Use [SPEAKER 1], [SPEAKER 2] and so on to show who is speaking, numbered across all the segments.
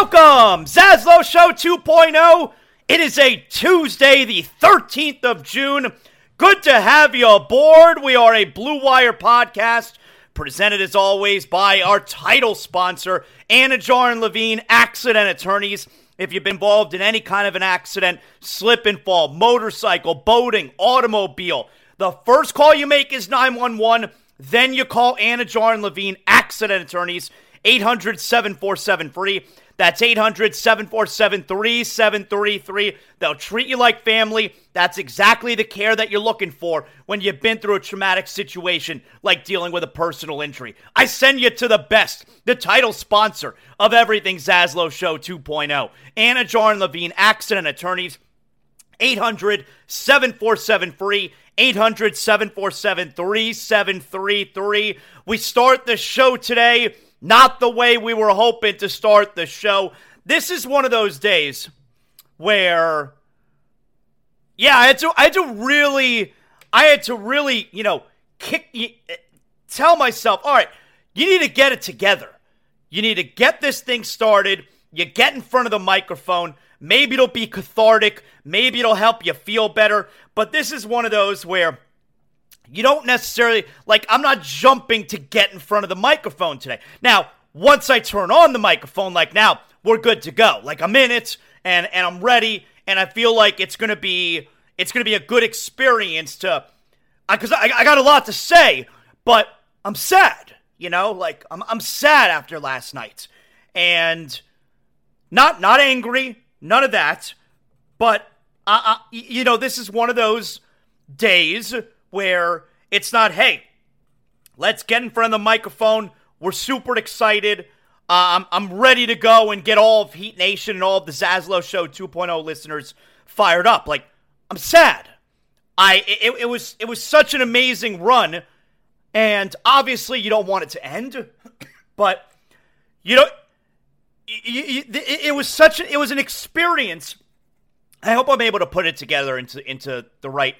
[SPEAKER 1] Welcome, Zaslow Show 2.0. It is a Tuesday, the 13th of June. Good to have you aboard. We are a Blue Wire podcast presented as always by our title sponsor, Anidjar and Levine Accident Attorneys. If you've been involved in any kind of an accident, slip and fall, motorcycle, boating, automobile, the first call you make is 911. Then you call Anidjar and Levine Accident Attorneys, 800 747 free. That's 800 747 3733. They'll treat you like family. That's exactly the care that you're looking for when you've been through a traumatic situation like dealing with a personal injury. I send you to the best, the title sponsor of Everything Zaslow Show 2.0, Anidjar and Levine Accident Attorneys. 800 747 free. 800 747 3733. We start the show today not the way we were hoping to start the show. This is one of those days where, yeah, I had to, I had to really, I had to really, you know, kick, eh, tell myself, all right, you need to get it together. You need to get this thing started. You get in front of the microphone. Maybe it'll be cathartic. Maybe it'll help you feel better. But this is one of those where you don't necessarily, like, I'm not jumping to get in front of the microphone today. Now, once I turn on the microphone, like now, we're good to go. Like, I'm in it and, and I'm ready, and I feel like it's going to be. It's going to be a good experience to, because I, I, I got a lot to say, but I'm sad, you know, like I'm, I'm sad after last night, and not not angry, none of that, but I, I, you know, this is one of those days where it's not, hey, let's get in front of the microphone. We're super excited. Uh, I'm, I'm ready to go and get all of Heat Nation and all of the Zaslow Show 2.0 listeners fired up. Like, I'm sad. I it, it was it was such an amazing run, and obviously you don't want it to end, but you know, it, was such a, it was an experience. I hope I'm able to put it together into into the right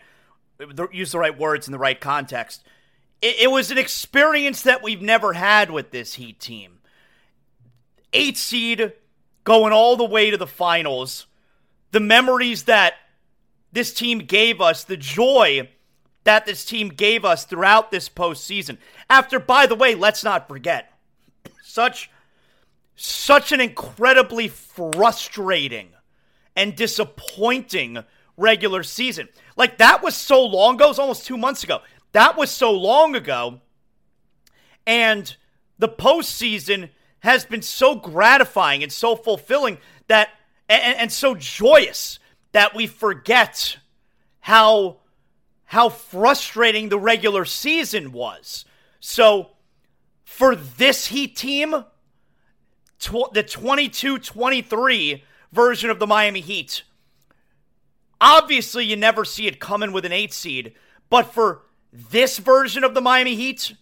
[SPEAKER 1] use the right words in the right context. It, it was an experience that we've never had with this Heat team. Eight seed going all the way to the finals. The memories that this team gave us, the joy that this team gave us throughout this postseason. After, by the way, let's not forget, such such an incredibly frustrating and disappointing regular season. Like that was so long ago, it was almost two months ago. That was so long ago. And the postseason has been so gratifying and so fulfilling that and, and so joyous that we forget how how frustrating the regular season was. So for this Heat team, tw- the 22 23 version of the Miami Heat, obviously you never see it coming with an eight seed, but for this version of the Miami Heat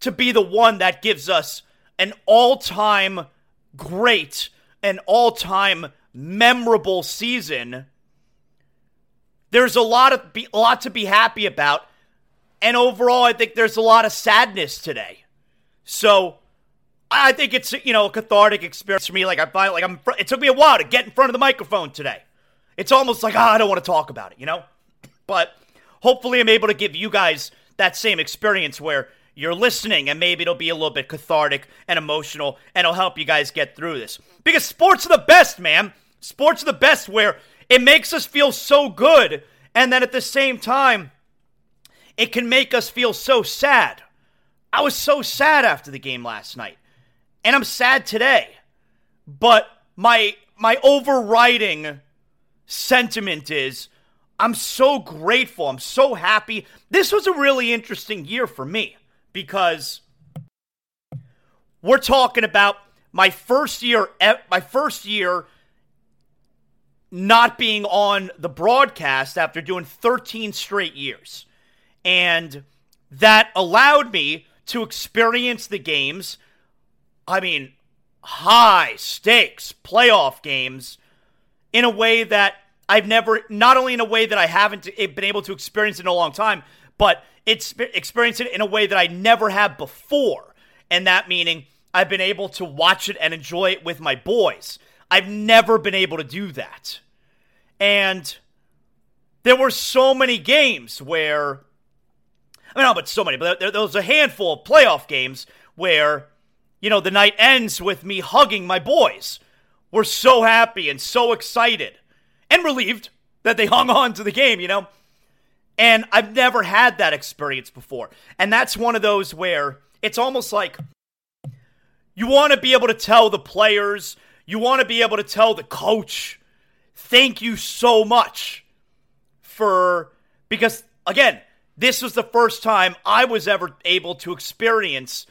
[SPEAKER 1] to be the one that gives us an all time great, an all time memorable season, there's a lot of be, a lot to be happy about. And overall, I think there's a lot of sadness today. So I think it's you know a cathartic experience for me. Like I find like I'm. It took me a while to get in front of the microphone today. It's almost like oh, I don't want to talk about it, you know. But hopefully, I'm able to give you guys that same experience where you're listening and maybe it'll be a little bit cathartic and emotional and it'll help you guys get through this. Because sports are the best, man. Sports are the best where it makes us feel so good and then at the same time it can make us feel so sad. I was so sad after the game last night. And I'm sad today. But my my overriding sentiment is I'm so grateful. I'm so happy. This was a really interesting year for me because we're talking about my first year my first year not being on the broadcast after doing 13 straight years. And that allowed me to experience the games. I mean, high stakes playoff games in a way that I've never, not only in a way that I haven't been able to experience in a long time, but it's experienced it in a way that I never have before. And that meaning I've been able to watch it and enjoy it with my boys. I've never been able to do that. And there were so many games where I mean, not but so many, but there, there was a handful of playoff games where, you know, the night ends with me hugging my boys. We're so happy and so excited and relieved that they hung on to the game, you know? And I've never had that experience before. And that's one of those where it's almost like you want to be able to tell the players, you want to be able to tell the coach, thank you so much for, because again, this was the first time I was ever able to experience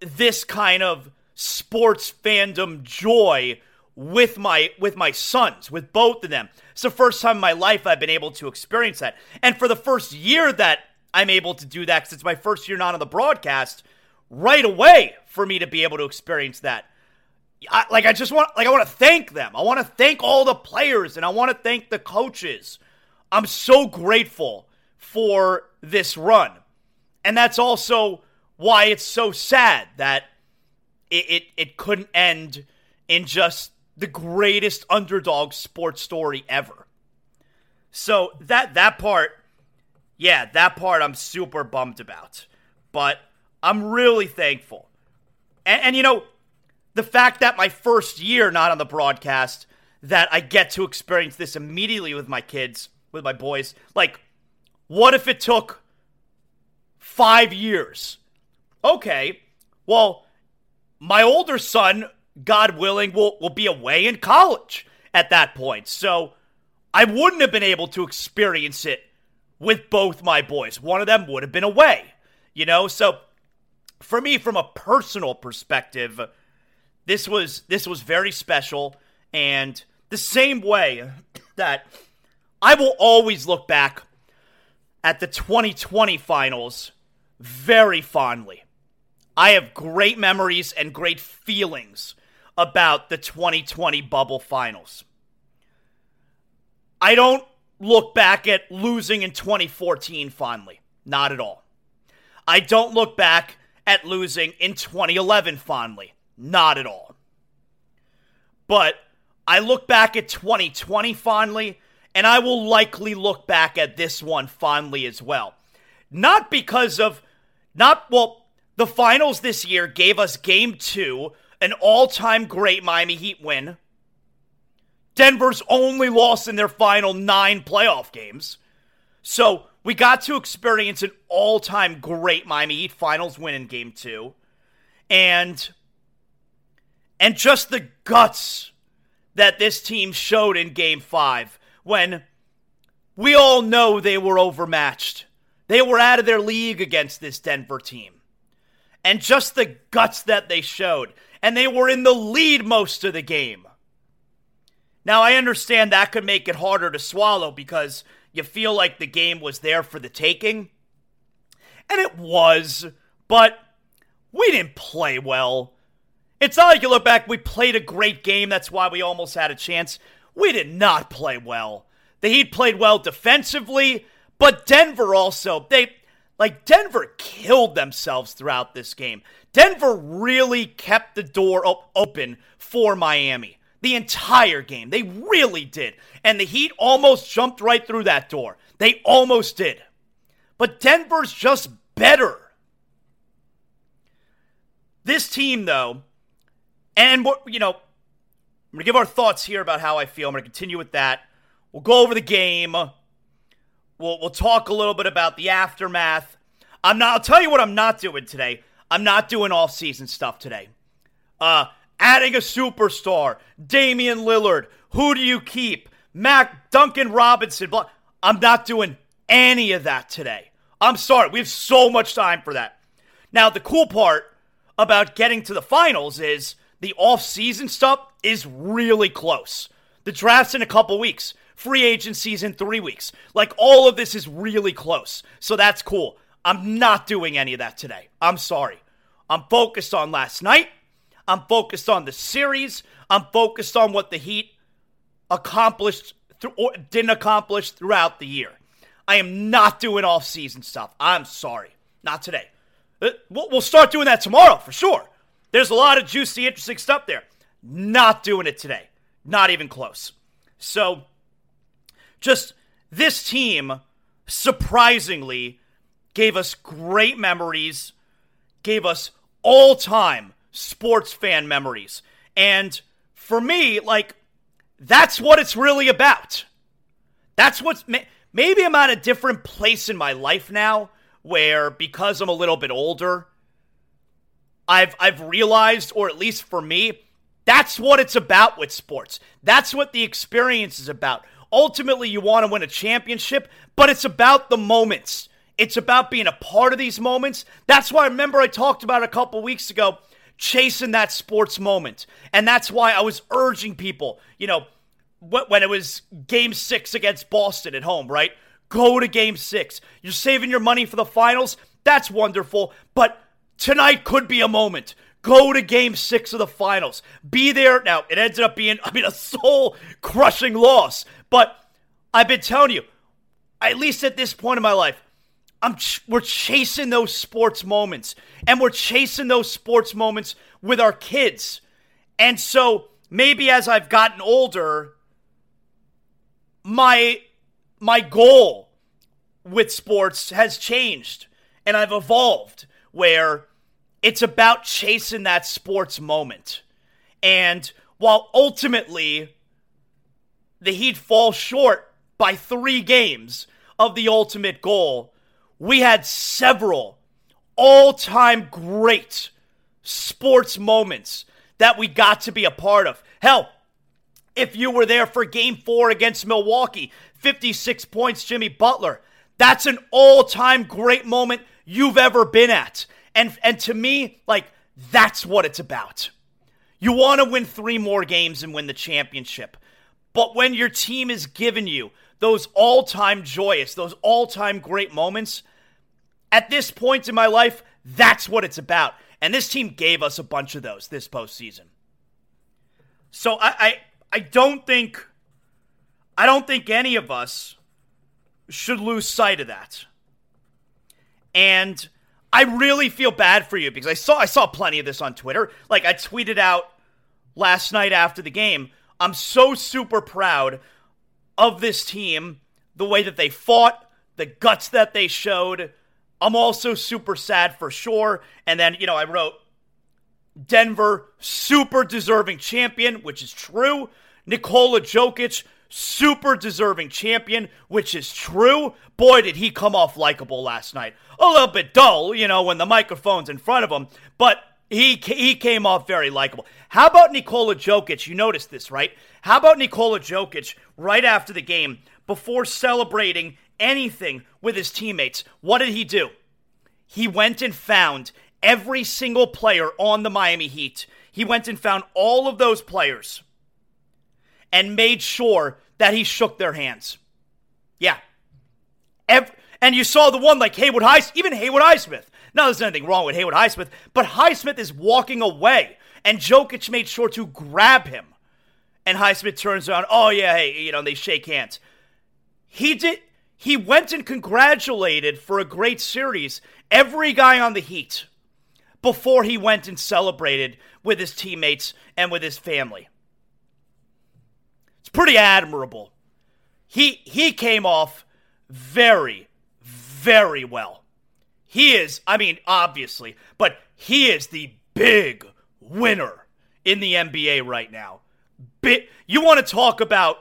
[SPEAKER 1] this kind of sports fandom joy with my with my sons, with both of them. It's the first time in my life I've been able to experience that. And for the first year that I'm able to do that, because it's my first year not on the broadcast, right away for me to be able to experience that. I, like I just want like I want to thank them. I want to thank all the players and I want to thank the coaches. I'm so grateful for this run. And that's also why it's so sad that it, it, it couldn't end in just the greatest underdog sports story ever. So that that part, yeah, that part I'm super bummed about. But I'm really thankful. And, and you know, the fact that my first year not on the broadcast, that I get to experience this immediately with my kids, with my boys, like what if it took five years? Okay, well, my older son, God willing, will, will be away in college at that point. So I wouldn't have been able to experience it with both my boys. One of them would have been away, you know? So for me, from a personal perspective, this was this was very special and the same way that I will always look back at the 2020 finals very fondly. I have great memories and great feelings about the 2020 bubble finals. I don't look back at losing in 2014 fondly. Not at all. I don't look back at losing in 2011 fondly. Not at all. But I look back at 2020 fondly and I will likely look back at this one fondly as well. Not because of, not, well, the finals this year gave us game two, an all time great Miami Heat win. Denver's only loss in their final nine playoff games. So we got to experience an all time great Miami Heat finals win in game two. And and just the guts that this team showed in game five when we all know they were overmatched. They were out of their league against this Denver team. And just the guts that they showed. And they were in the lead most of the game. Now, I understand that could make it harder to swallow because you feel like the game was there for the taking. And it was, but we didn't play well. It's not like you look back, we played a great game, that's why we almost had a chance. We did not play well. The Heat played well defensively, but Denver also, they like Denver killed themselves throughout this game. Denver really kept the door op- open for Miami the entire game. They really did. And the Heat almost jumped right through that door. They almost did. But Denver's just better. This team, though, and what, you know, I'm going to give our thoughts here about how I feel. I'm going to continue with that. We'll go over the game. We'll, we'll talk a little bit about the aftermath. I'm not, I'll tell you what I'm not doing today. I'm not doing off season stuff today. Uh, adding a superstar, Damian Lillard. Who do you keep? Mac Duncan Robinson. Blah. I'm not doing any of that today. I'm sorry. We have so much time for that. Now, the cool part about getting to the finals is the off-season stuff is really close. The draft's in a couple weeks. Free agency's in three weeks. Like all of this is really close. So that's cool. I'm not doing any of that today. I'm sorry. I'm focused on last night. I'm focused on the series. I'm focused on what the Heat accomplished th- or didn't accomplish throughout the year. I am not doing off season stuff. I'm sorry. Not today. Uh, we'll start doing that tomorrow for sure. There's a lot of juicy, interesting stuff there. Not doing it today. Not even close. So, just this team surprisingly gave us great memories, gave us all time sports fan memories. And for me, like, that's what it's really about. That's what's maybe I'm at a different place in my life now where because I'm a little bit older, I've I've realized, or at least for me, that's what it's about with sports. That's what the experience is about. Ultimately, you want to win a championship, but it's about the moments. It's about being a part of these moments. That's why I remember I talked about a couple weeks ago chasing that sports moment. And that's why I was urging people, you know, when it was game six against Boston at home, right? Go to game six. You're saving your money for the finals. That's wonderful. But tonight could be a moment. Go to game six of the finals. Be there. Now, it ended up being, I mean, a soul crushing loss. But I've been telling you, at least at this point in my life, I'm ch- we're chasing those sports moments and we're chasing those sports moments with our kids. And so maybe as I've gotten older my my goal with sports has changed and I've evolved where it's about chasing that sports moment. And while ultimately the Heat fall short by 3 games of the ultimate goal, we had several all time great sports moments that we got to be a part of. Hell, if you were there for game four against Milwaukee, 56 points, Jimmy Butler, that's an all time great moment you've ever been at. And, and to me, like, that's what it's about. You want to win three more games and win the championship. But when your team is giving you those all time joyous, those all time great moments, at this point in my life, that's what it's about. And this team gave us a bunch of those this postseason. So I, I, I don't think I don't think any of us should lose sight of that. And I really feel bad for you because I saw I saw plenty of this on Twitter. Like I tweeted out last night after the game, I'm so super proud of this team, the way that they fought, the guts that they showed, I'm also super sad for sure. And then, you know, I wrote Denver, super deserving champion, which is true. Nikola Jokic, super deserving champion, which is true. Boy, did he come off likable last night. A little bit dull, you know, when the microphone's in front of him, but he he came off very likable. How about Nikola Jokic? You noticed this, right? How about Nikola Jokic right after the game, before celebrating anything with his teammates? What did he do? He went and found every single player on the Miami Heat. He went and found all of those players and made sure that he shook their hands. Yeah. Every, and you saw the one like Haywood Highsmith, even Haywood Highsmith. Now, there's nothing wrong with Haywood Highsmith, but Highsmith is walking away, and Jokic made sure to grab him. And Highsmith turns around, oh, yeah, hey, you know, they shake hands. He did, he went and congratulated for a great series every guy on the Heat before he went and celebrated with his teammates and with his family. It's pretty admirable. He he came off very very well. He is, I mean, obviously, but he is the big winner in the NBA right now. Bit you want to talk about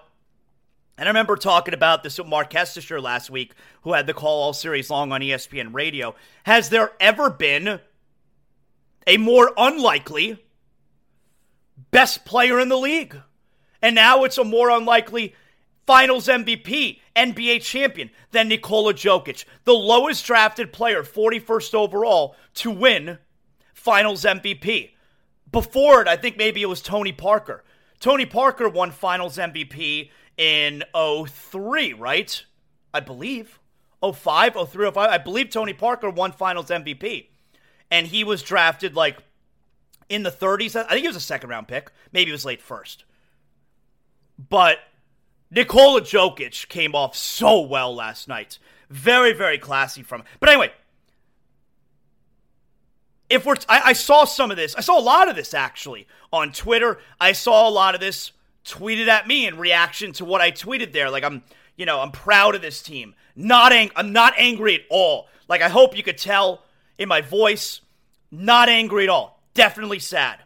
[SPEAKER 1] and I remember talking about this with Mark Kestecher last week, who had the call all series long on ESPN radio. Has there ever been a more unlikely best player in the league? And now it's a more unlikely finals MVP, NBA champion than Nikola Jokic, the lowest drafted player, 41st overall, to win finals MVP. Before it, I think maybe it was Tony Parker. Tony Parker won finals MVP in 03, right? I believe. 05, 03, 05. I believe Tony Parker won finals MVP. And he was drafted like in the 30s. I think he was a second round pick. Maybe it was late first. But Nikola Jokic came off so well last night. Very, very classy from him. But anyway, if we're, t- I, I saw some of this. I saw a lot of this actually on Twitter. I saw a lot of this tweeted at me in reaction to what I tweeted there. Like I'm, you know, I'm proud of this team. Not ang- I'm not angry at all. Like I hope you could tell in my voice, not angry at all. Definitely sad.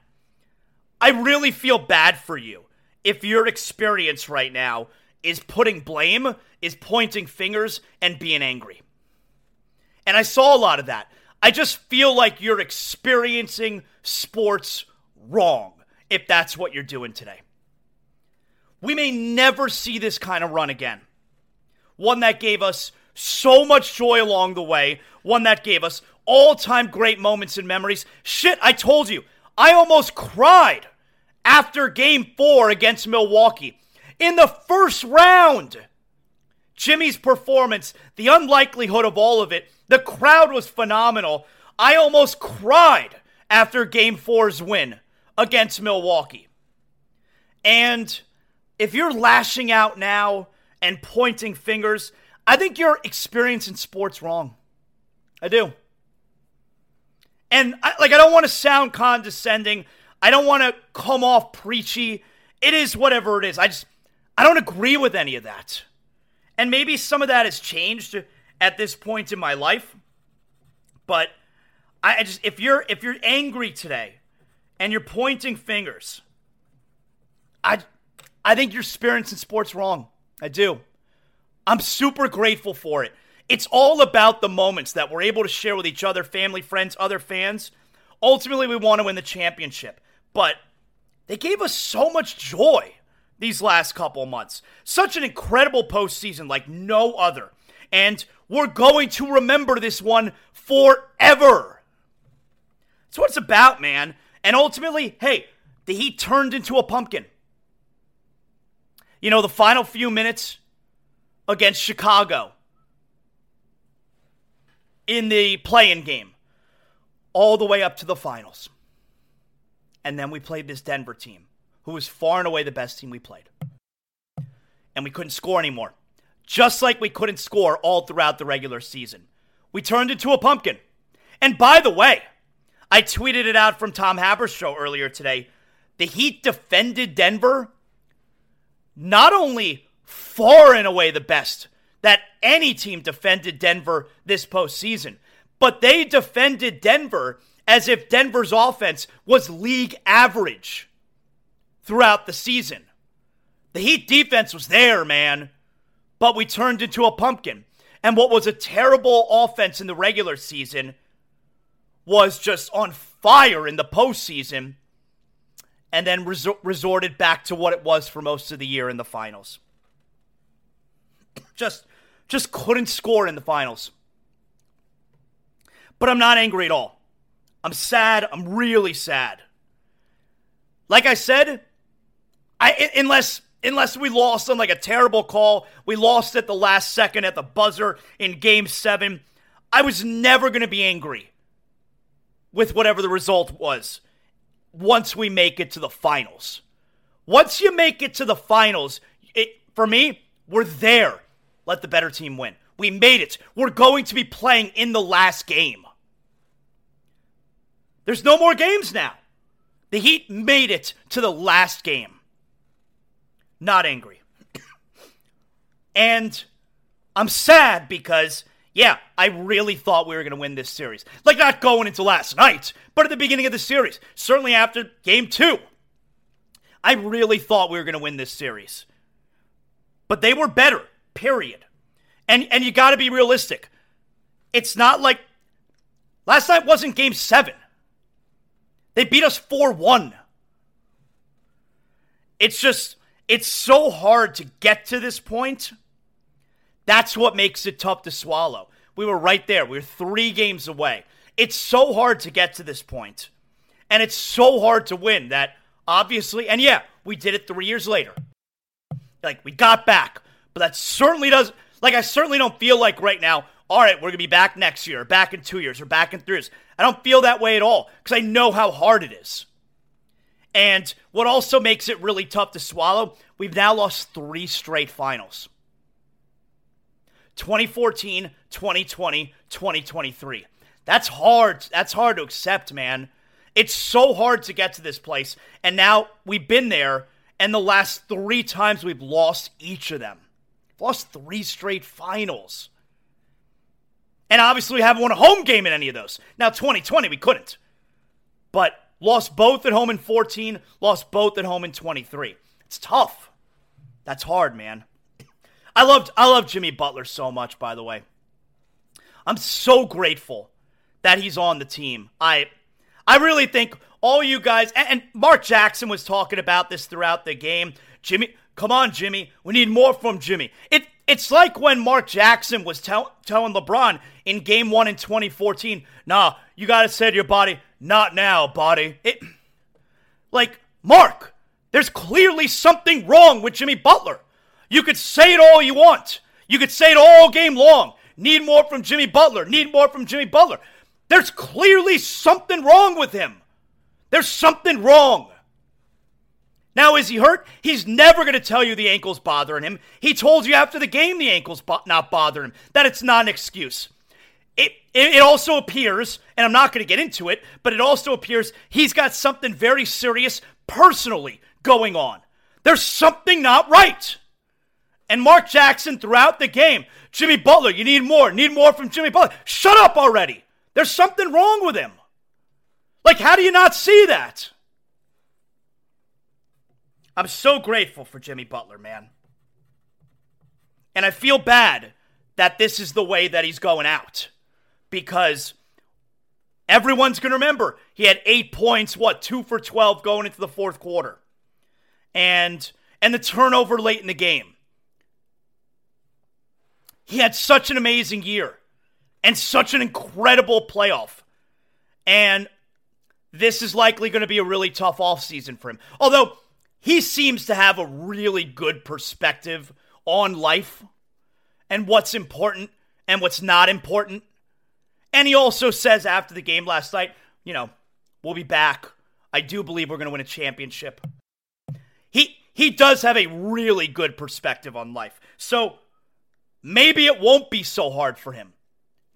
[SPEAKER 1] I really feel bad for you if your experience right now is putting blame, is pointing fingers, and being angry. And I saw a lot of that. I just feel like you're experiencing sports wrong if that's what you're doing today. We may never see this kind of run again. One that gave us so much joy along the way, one that gave us all time great moments and memories. Shit, I told you, I almost cried after game four against Milwaukee. In the first round, Jimmy's performance, the unlikelihood of all of it, the crowd was phenomenal. I almost cried after game four's win against Milwaukee. And if you're lashing out now and pointing fingers, I think you're experiencing sports wrong. I do. And I, like I don't want to sound condescending. I don't want to come off preachy. It is whatever it is. I just, I don't agree with any of that. And maybe some of that has changed at this point in my life. But I just, if you're, if you're angry today and you're pointing fingers, I, I think you're experiencing sports wrong. I do. I'm super grateful for it. It's all about the moments that we're able to share with each other, family, friends, other fans. Ultimately, we want to win the championship. But they gave us so much joy these last couple months. Such an incredible postseason like no other. And we're going to remember this one forever. That's what it's about, man. And ultimately, hey, the Heat turned into a pumpkin. You know, the final few minutes against Chicago in the play-in game, all the way up to the finals. And then we played this Denver team, who was far and away the best team we played. And we couldn't score anymore. Just like we couldn't score all throughout the regular season. We turned into a pumpkin. And by the way, I tweeted it out from Tom Haber's show earlier today. The Heat defended Denver not only far and away the best that any team defended Denver this postseason, but they defended Denver as if Denver's offense was league average throughout the season. The Heat defense was there, man, but we turned into a pumpkin. And what was a terrible offense in the regular season was just on fire in the postseason and then resor- resorted back to what it was for most of the year in the finals. Just just couldn't score in the finals. But I'm not angry at all. I'm sad. I'm really sad. Like I said, I unless unless we lost on like a terrible call, we lost at the last second at the buzzer in game 7, I was never going to be angry with whatever the result was once we make it to the finals. Once you make it to the finals, it, for me, we're there. Let the better team win. We made it. We're going to be playing in the last game. There's no more games now. The Heat made it to the last game. Not angry. and I'm sad because, yeah, I really thought we were going to win this series. Like, not going into last night, but at the beginning of the series. Certainly after game two. I really thought we were going to win this series. But they were better, period. And, and you got to be realistic. It's not like last night wasn't game seven. They beat us 4 1. It's just, it's so hard to get to this point. That's what makes it tough to swallow. We were right there. We were three games away. It's so hard to get to this point, And it's so hard to win that obviously, and yeah, we did it three years later. Like, we got back. But that certainly does, like, I certainly don't feel like right now, all right, we're going to be back next year, or back in two years, or back in three years. I don't feel that way at all because I know how hard it is. And what also makes it really tough to swallow, we've now lost three straight finals 2014, 2020, 2023. That's hard. That's hard to accept, man. It's so hard to get to this place. And now we've been there, and the last three times we've lost each of them. lost three straight finals. And obviously, we haven't won a home game in any of those. Now, 2020, we couldn't. But lost both at home in 14, lost both at home in 23. It's tough. That's hard, man. I loved I love Jimmy Butler so much, by the way. I'm so grateful that he's on the team. I I really think all you guys and, and Mark Jackson was talking about this throughout the game. Jimmy, come on, Jimmy. We need more from Jimmy. It it's like when Mark Jackson was tell, telling LeBron in game one in 2014, nah, you got to set your body, not now, body. It, like, Mark, there's clearly something wrong with Jimmy Butler. You could say it all you want. You could say it all game long. Need more from Jimmy Butler. Need more from Jimmy Butler. There's clearly something wrong with him. There's something wrong. Now, is he hurt? He's never going to tell you the ankle's bothering him. He told you after the game the ankle's bo- not bothering him. That it's not an excuse. It, it, also appears, and I'm not going to get into it, but it also appears he's got something very serious personally going on. There's something not right. And Mark Jackson throughout the game, Jimmy Butler, you need more, need more from Jimmy Butler. Shut up already. There's something wrong with him. Like, how do you not see that? I'm so grateful for Jimmy Butler, man. And I feel bad that this is the way that he's going out because everyone's going to remember he had 8 points, what, 2 for 12 going into the fourth quarter. And and the turnover late in the game. He had such an amazing year and such an incredible playoff. And this is likely going to be a really tough offseason for him. Although he seems to have a really good perspective on life and what's important and what's not important. And he also says after the game last night, you know, we'll be back. I do believe we're going to win a championship. He he does have a really good perspective on life. So maybe it won't be so hard for him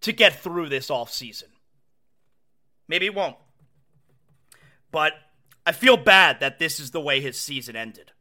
[SPEAKER 1] to get through this off season. Maybe it won't. But I feel bad that this is the way his season ended.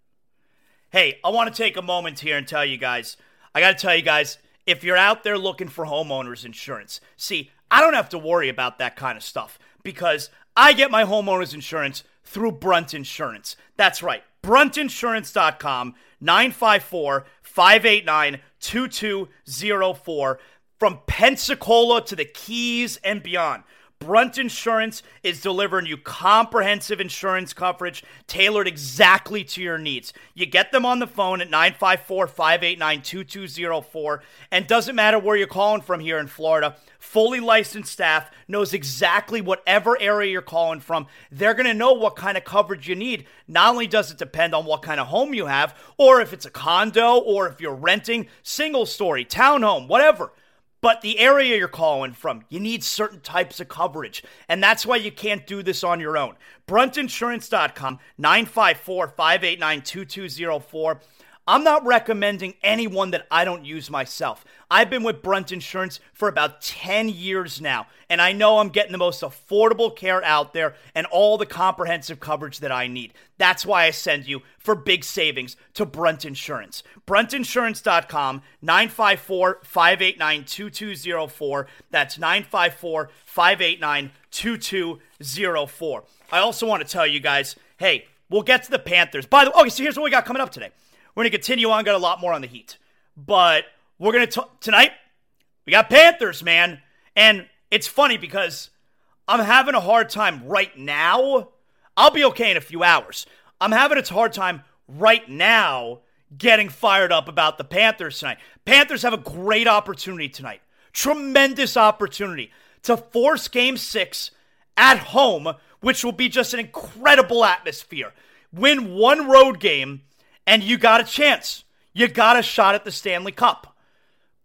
[SPEAKER 1] Hey, I want to take a moment here and tell you guys I got to tell you guys if you're out there looking for homeowners insurance, see, I don't have to worry about that kind of stuff because I get my homeowners insurance through Brunt Insurance. That's right. bruntinsurance.com 954 589 2204 from Pensacola to the Keys and beyond. Brunt Insurance is delivering you comprehensive insurance coverage tailored exactly to your needs. You get them on the phone at 954 589 2204. And doesn't matter where you're calling from here in Florida, fully licensed staff knows exactly whatever area you're calling from. They're going to know what kind of coverage you need. Not only does it depend on what kind of home you have, or if it's a condo, or if you're renting, single story, townhome, whatever. But the area you're calling from, you need certain types of coverage. And that's why you can't do this on your own. Bruntinsurance.com, 954 589 2204. I'm not recommending anyone that I don't use myself. I've been with Brunt Insurance for about 10 years now, and I know I'm getting the most affordable care out there and all the comprehensive coverage that I need. That's why I send you for big savings to Brunt Insurance. BruntInsurance.com, 954 589 2204. That's 954 589 2204. I also want to tell you guys hey, we'll get to the Panthers. By the way, okay, so here's what we got coming up today. We're going to continue on, got a lot more on the Heat. But we're going to tonight. We got Panthers, man. And it's funny because I'm having a hard time right now. I'll be okay in a few hours. I'm having a hard time right now getting fired up about the Panthers tonight. Panthers have a great opportunity tonight. Tremendous opportunity to force game six at home, which will be just an incredible atmosphere. Win one road game and you got a chance. You got a shot at the Stanley Cup.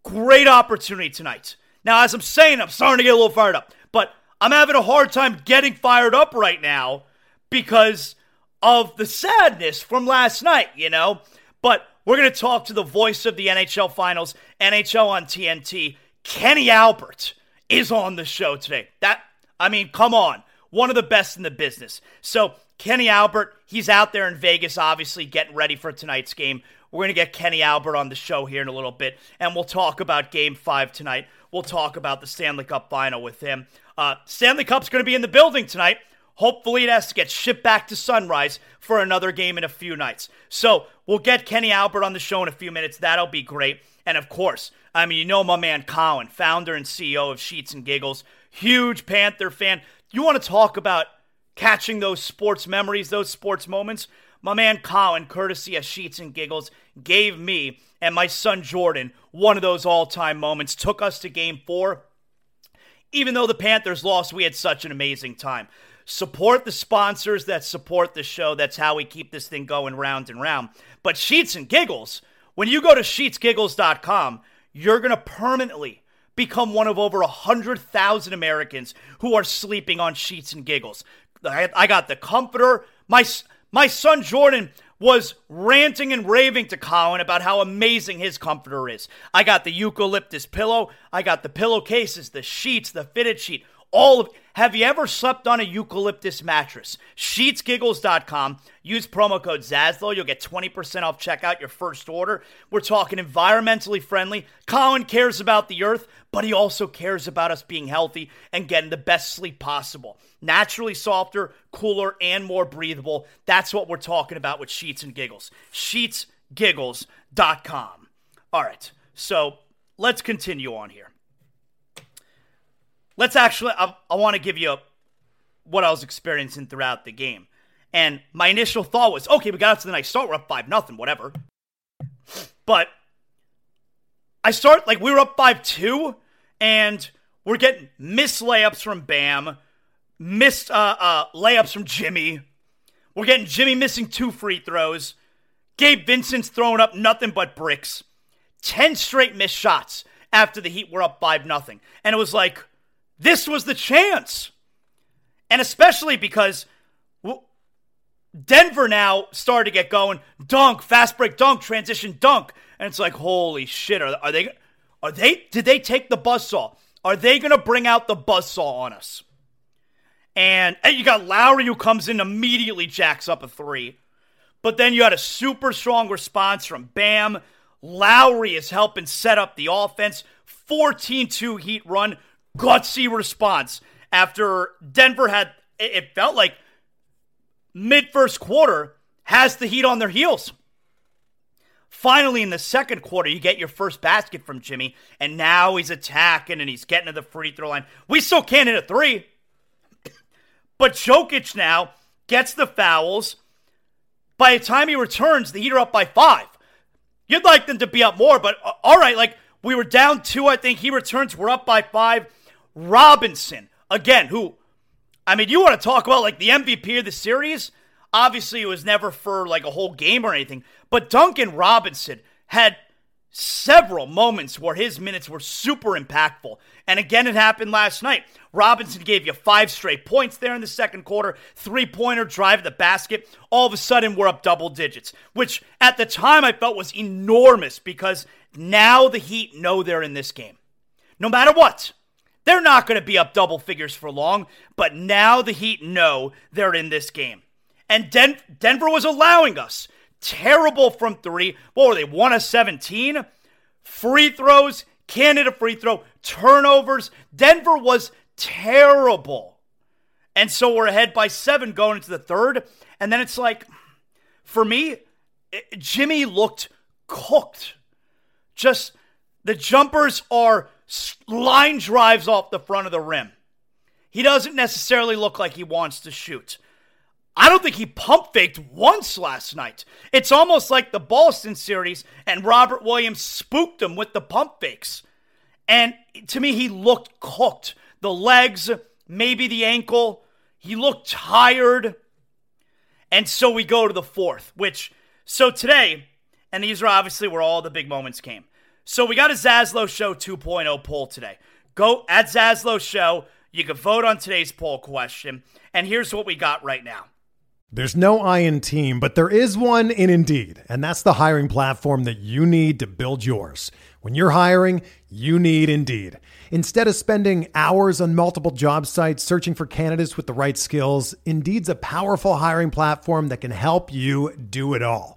[SPEAKER 1] Great opportunity tonight. Now, as I'm saying, I'm starting to get a little fired up, but I'm having a hard time getting fired up right now because of the sadness from last night, you know? But we're going to talk to the voice of the NHL Finals, NHL on TNT. Kenny Albert is on the show today. That, I mean, come on. One of the best in the business. So Kenny Albert, he's out there in Vegas, obviously getting ready for tonight's game. We're going to get Kenny Albert on the show here in a little bit, and we'll talk about game five tonight. We'll talk about the Stanley Cup final with him. Uh, Stanley Cup's going to be in the building tonight. Hopefully, it has to get shipped back to Sunrise for another game in a few nights. So, we'll get Kenny Albert on the show in a few minutes. That'll be great. And of course, I mean, you know my man Colin, founder and CEO of Sheets and Giggles, huge Panther fan. You want to talk about catching those sports memories, those sports moments. My man Colin, courtesy of Sheets and Giggles, gave me and my son Jordan one of those all time moments, took us to game four. Even though the Panthers lost, we had such an amazing time. Support the sponsors that support the show. That's how we keep this thing going round and round. But Sheets and Giggles, when you go to sheetsgiggles.com, you're going to permanently become one of over 100,000 Americans who are sleeping on sheets and giggles. I, I got the comforter. My my son Jordan was ranting and raving to Colin about how amazing his comforter is. I got the eucalyptus pillow. I got the pillowcases, the sheets, the fitted sheet. All of have you ever slept on a eucalyptus mattress? Sheetsgiggles.com. Use promo code Zaslow. You'll get 20% off checkout your first order. We're talking environmentally friendly. Colin cares about the earth, but he also cares about us being healthy and getting the best sleep possible. Naturally softer, cooler, and more breathable. That's what we're talking about with Sheets and Giggles. Sheetsgiggles.com. All right, so let's continue on here let's actually, I, I want to give you what I was experiencing throughout the game. And my initial thought was, okay, we got up to the nice start. We're up 5 nothing, whatever. But I start, like, we were up 5 2, and we're getting missed layups from Bam, missed uh, uh, layups from Jimmy. We're getting Jimmy missing two free throws. Gabe Vincent's throwing up nothing but bricks. 10 straight missed shots after the Heat were up 5 nothing. And it was like, this was the chance. And especially because Denver now started to get going. Dunk, fast break dunk, transition dunk. And it's like, holy shit, are, are they are they did they take the buzzsaw? Are they gonna bring out the buzzsaw on us? And, and you got Lowry who comes in immediately jacks up a three. But then you had a super strong response from Bam. Lowry is helping set up the offense. 14 2 Heat run gutsy response after Denver had, it felt like mid first quarter, has the Heat on their heels. Finally, in the second quarter, you get your first basket from Jimmy, and now he's attacking and he's getting to the free throw line. We still can't hit a three. But Jokic now gets the fouls. By the time he returns, the Heat are up by five. You'd like them to be up more, but uh, all right, like we were down two, I think. He returns, we're up by five. Robinson, again, who, I mean, you want to talk about like the MVP of the series? Obviously, it was never for like a whole game or anything, but Duncan Robinson had several moments where his minutes were super impactful. And again, it happened last night. Robinson gave you five straight points there in the second quarter, three pointer drive the basket. All of a sudden, we're up double digits, which at the time I felt was enormous because now the Heat know they're in this game. No matter what, they're not going to be up double figures for long, but now the Heat know they're in this game. And Den- Denver was allowing us terrible from three. What were they? One of 17? Free throws, can't hit a free throw, turnovers. Denver was terrible. And so we're ahead by seven going into the third. And then it's like, for me, Jimmy looked cooked. Just the jumpers are line drives off the front of the rim. He doesn't necessarily look like he wants to shoot. I don't think he pump faked once last night. It's almost like the Boston series and Robert Williams spooked him with the pump fakes. And to me, he looked cooked. The legs, maybe the ankle. He looked tired. And so we go to the fourth, which, so today, and these are obviously where all the big moments came. So we got a Zaslow Show 2.0 poll today. Go at Zaslow Show. You can vote on today's poll question. And here's what we got right now.
[SPEAKER 2] There's no I in team, but there is one in Indeed, and that's the hiring platform that you need to build yours. When you're hiring, you need Indeed. Instead of spending hours on multiple job sites searching for candidates with the right skills, Indeed's a powerful hiring platform that can help you do it all.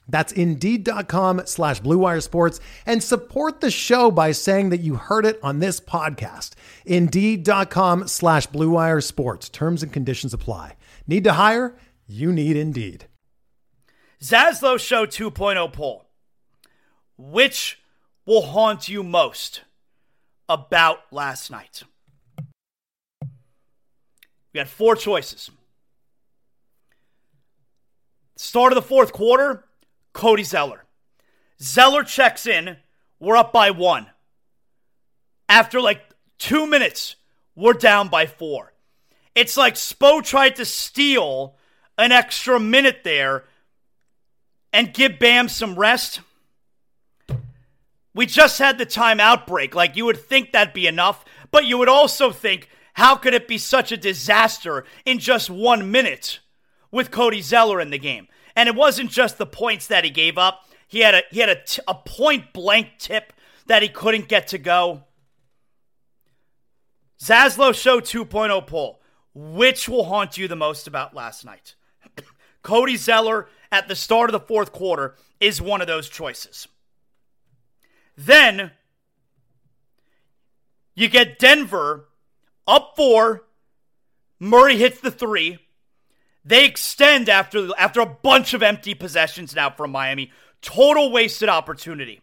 [SPEAKER 2] That's Indeed.com slash BlueWire Sports and support the show by saying that you heard it on this podcast. Indeed.com slash BlueWire Sports. Terms and conditions apply. Need to hire? You need Indeed.
[SPEAKER 1] Zaslow Show 2.0 poll. Which will haunt you most about last night? We had four choices. Start of the fourth quarter, Cody Zeller. Zeller checks in. We're up by one. After like two minutes, we're down by four. It's like Spo tried to steal an extra minute there and give Bam some rest. We just had the timeout break. Like you would think that'd be enough, but you would also think, how could it be such a disaster in just one minute with Cody Zeller in the game? And it wasn't just the points that he gave up. He had a he had a, t- a point blank tip that he couldn't get to go. Zaslow Show 2.0 poll. Which will haunt you the most about last night? Cody Zeller at the start of the fourth quarter is one of those choices. Then you get Denver up four. Murray hits the three. They extend after after a bunch of empty possessions now from Miami. Total wasted opportunity.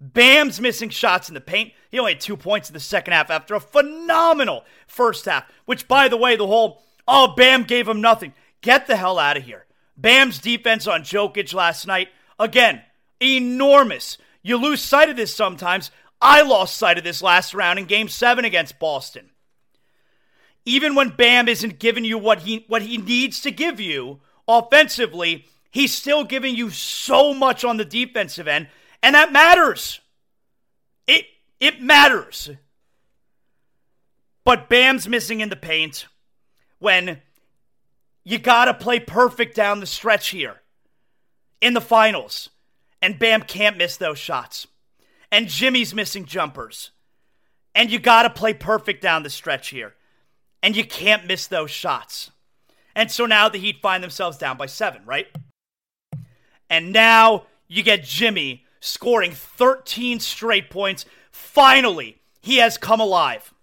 [SPEAKER 1] Bam's missing shots in the paint. He only had two points in the second half after a phenomenal first half. Which, by the way, the whole oh Bam gave him nothing. Get the hell out of here. Bam's defense on Jokic last night again enormous. You lose sight of this sometimes. I lost sight of this last round in Game Seven against Boston even when Bam isn't giving you what he what he needs to give you offensively, he's still giving you so much on the defensive end, and that matters. It it matters. But Bam's missing in the paint. when you got to play perfect down the stretch here in the finals. And Bam can't miss those shots. And Jimmy's missing jumpers. And you got to play perfect down the stretch here. And you can't miss those shots. And so now the Heat find themselves down by seven, right? And now you get Jimmy scoring 13 straight points. Finally, he has come alive.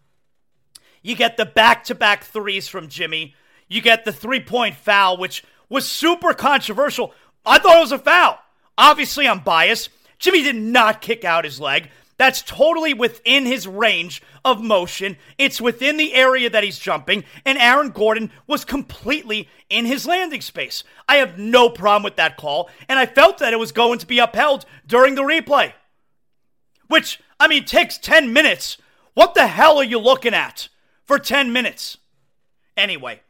[SPEAKER 1] You get the back to back threes from Jimmy. You get the three point foul, which was super controversial. I thought it was a foul. Obviously, I'm biased. Jimmy did not kick out his leg. That's totally within his range of motion. It's within the area that he's jumping, and Aaron Gordon was completely in his landing space. I have no problem with that call, and I felt that it was going to be upheld during the replay. Which, I mean, takes 10 minutes. What the hell are you looking at for 10 minutes? Anyway,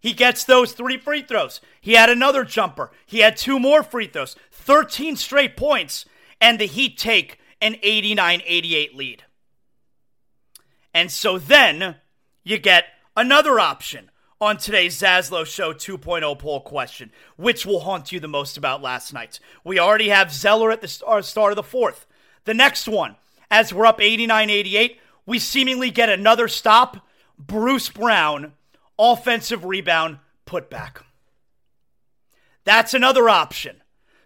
[SPEAKER 1] he gets those three free throws. He had another jumper. He had two more free throws. 13 straight points, and the Heat take an 89 88 lead. And so then you get another option on today's Zaslow Show 2.0 poll question which will haunt you the most about last night? We already have Zeller at the uh, start of the fourth. The next one, as we're up 89 88, we seemingly get another stop. Bruce Brown offensive rebound putback. That's another option.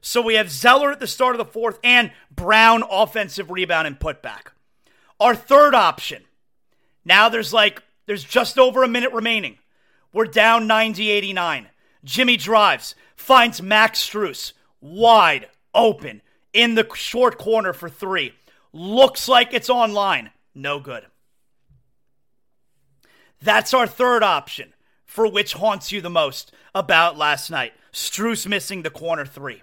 [SPEAKER 1] So we have Zeller at the start of the fourth and Brown offensive rebound and putback. Our third option. Now there's like there's just over a minute remaining. We're down 90-89. Jimmy drives, finds Max Strus wide open in the short corner for 3. Looks like it's online. No good. That's our third option for which haunts you the most about last night. Strus missing the corner three.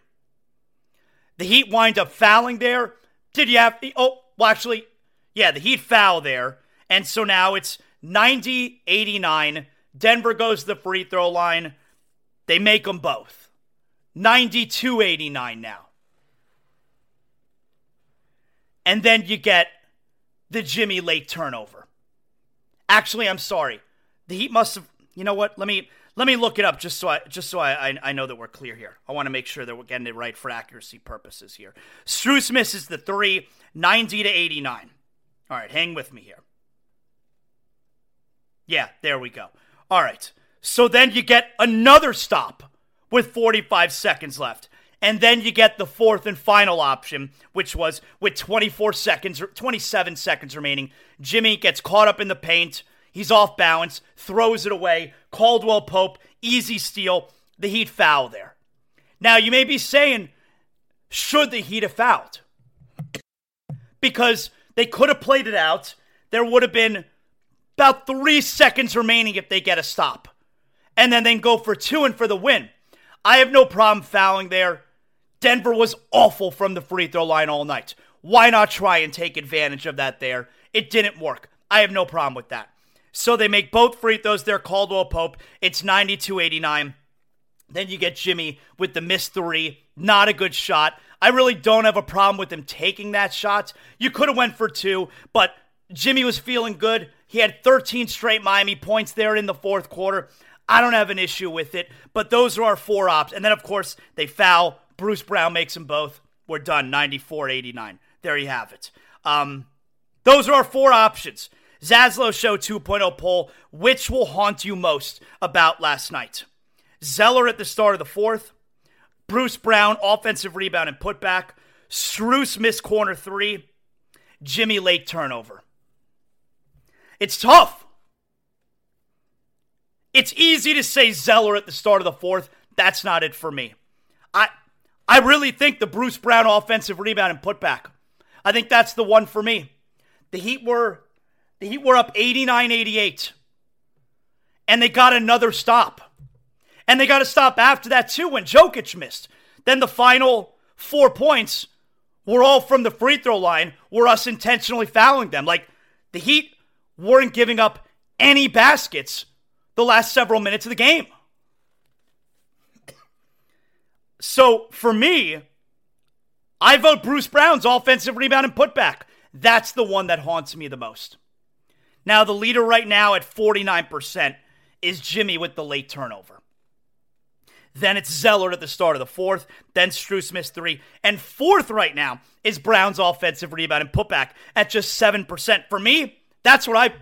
[SPEAKER 1] The Heat wind up fouling there. Did you have. Oh, well, actually, yeah, the Heat foul there. And so now it's 90 89. Denver goes to the free throw line. They make them both. 92 89 now. And then you get the Jimmy late turnover. Actually, I'm sorry. The Heat must have. You know what? Let me let me look it up just so I just so I I, I know that we're clear here. I want to make sure that we're getting it right for accuracy purposes here. Strus misses the three, 90 to 89. All right, hang with me here. Yeah, there we go. All right. So then you get another stop with 45 seconds left. And then you get the fourth and final option, which was with 24 seconds or 27 seconds remaining. Jimmy gets caught up in the paint. He's off balance, throws it away. Caldwell Pope, easy steal. The Heat foul there. Now, you may be saying, should the Heat have fouled? Because they could have played it out. There would have been about three seconds remaining if they get a stop. And then they go for two and for the win. I have no problem fouling there. Denver was awful from the free throw line all night. Why not try and take advantage of that there? It didn't work. I have no problem with that. So they make both free throws there. Caldwell Pope. It's 92 89. Then you get Jimmy with the missed three. Not a good shot. I really don't have a problem with him taking that shot. You could have went for two, but Jimmy was feeling good. He had 13 straight Miami points there in the fourth quarter. I don't have an issue with it, but those are our four ops. And then, of course, they foul. Bruce Brown makes them both. We're done. 94 89. There you have it. Um, those are our four options. Zaslow Show 2.0 poll Which will haunt you most about last night? Zeller at the start of the fourth, Bruce Brown, offensive rebound and putback, Strus missed corner three, Jimmy late turnover. It's tough. It's easy to say Zeller at the start of the fourth. That's not it for me. I I really think the Bruce Brown offensive rebound and putback. I think that's the one for me. The Heat were the Heat were up 89-88. And they got another stop. And they got a stop after that too when Jokic missed. Then the final 4 points were all from the free throw line, were us intentionally fouling them. Like the Heat weren't giving up any baskets the last several minutes of the game. So for me, I vote Bruce Brown's offensive rebound and putback. That's the one that haunts me the most. Now, the leader right now at 49% is Jimmy with the late turnover. Then it's Zeller at the start of the fourth. Then missed three. And fourth right now is Brown's offensive rebound and putback at just 7%. For me, that's what I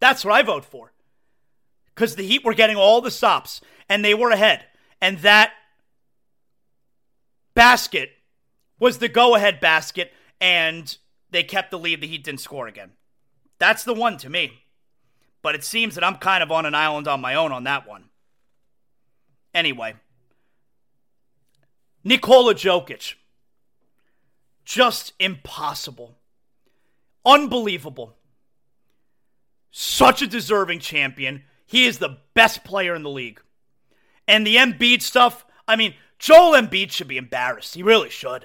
[SPEAKER 1] that's what I vote for. Because the Heat were getting all the stops and they were ahead. And that basket was the go-ahead basket, and they kept the lead. The Heat didn't score again. That's the one to me. But it seems that I'm kind of on an island on my own on that one. Anyway, Nikola Jokic. Just impossible. Unbelievable. Such a deserving champion. He is the best player in the league. And the Embiid stuff, I mean, Joel Embiid should be embarrassed. He really should.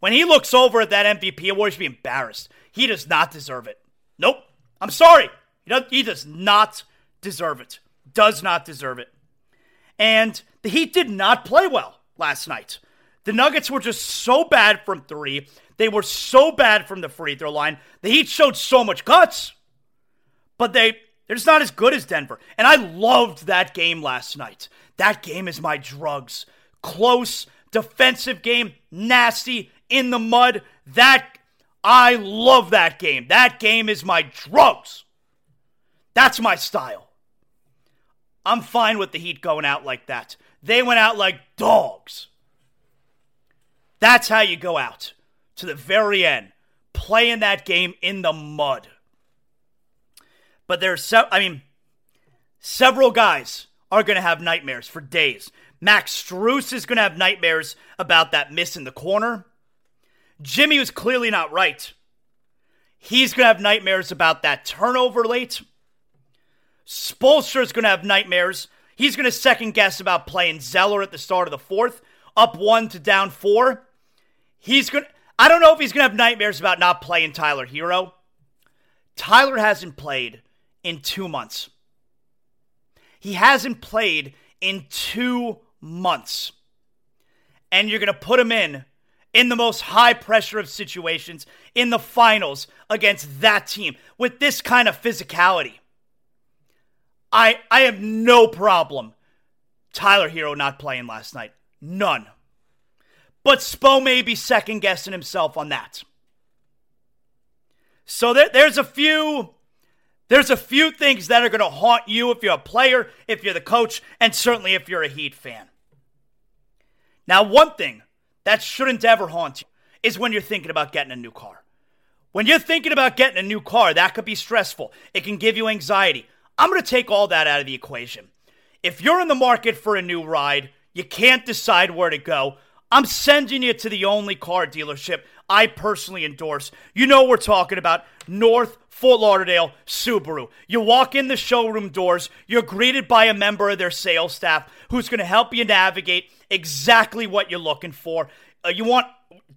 [SPEAKER 1] When he looks over at that MVP award, he should be embarrassed. He does not deserve it. Nope. I'm sorry. He does, he does not deserve it. Does not deserve it. And the Heat did not play well last night. The Nuggets were just so bad from three. They were so bad from the free throw line. The Heat showed so much guts, but they they're just not as good as Denver. And I loved that game last night. That game is my drugs. Close, defensive game, nasty, in the mud. That I love that game. That game is my drugs. That's my style. I'm fine with the Heat going out like that. They went out like dogs. That's how you go out to the very end, playing that game in the mud. But there's, se- I mean, several guys are going to have nightmares for days. Max Strus is going to have nightmares about that miss in the corner. Jimmy was clearly not right. He's going to have nightmares about that turnover late. Spoelstra is going to have nightmares. He's going to second guess about playing Zeller at the start of the fourth, up one to down four. He's going to, I don't know if he's going to have nightmares about not playing Tyler Herro. Tyler hasn't played in two months. He hasn't played in two months. And you're going to put him in in the most high pressure of situations in the finals against that team with this kind of physicality. I I have no problem Tyler Herro not playing last night. None. But Spo may be second guessing himself on that. So there, there's a few there's a few things that are going to haunt you if you're a player, if you're the coach, and certainly if you're a Heat fan. Now, one thing that shouldn't ever haunt you is when you're thinking about getting a new car. When you're thinking about getting a new car, that could be stressful. It can give you anxiety. I'm going to take all that out of the equation. If you're in the market for a new ride, you can't decide where to go. I'm sending you to the only car dealership I personally endorse. You know we're talking about North Fort Lauderdale Subaru. You walk in the showroom doors, you're greeted by a member of their sales staff who's going to help you navigate exactly what you're looking for. Uh, you want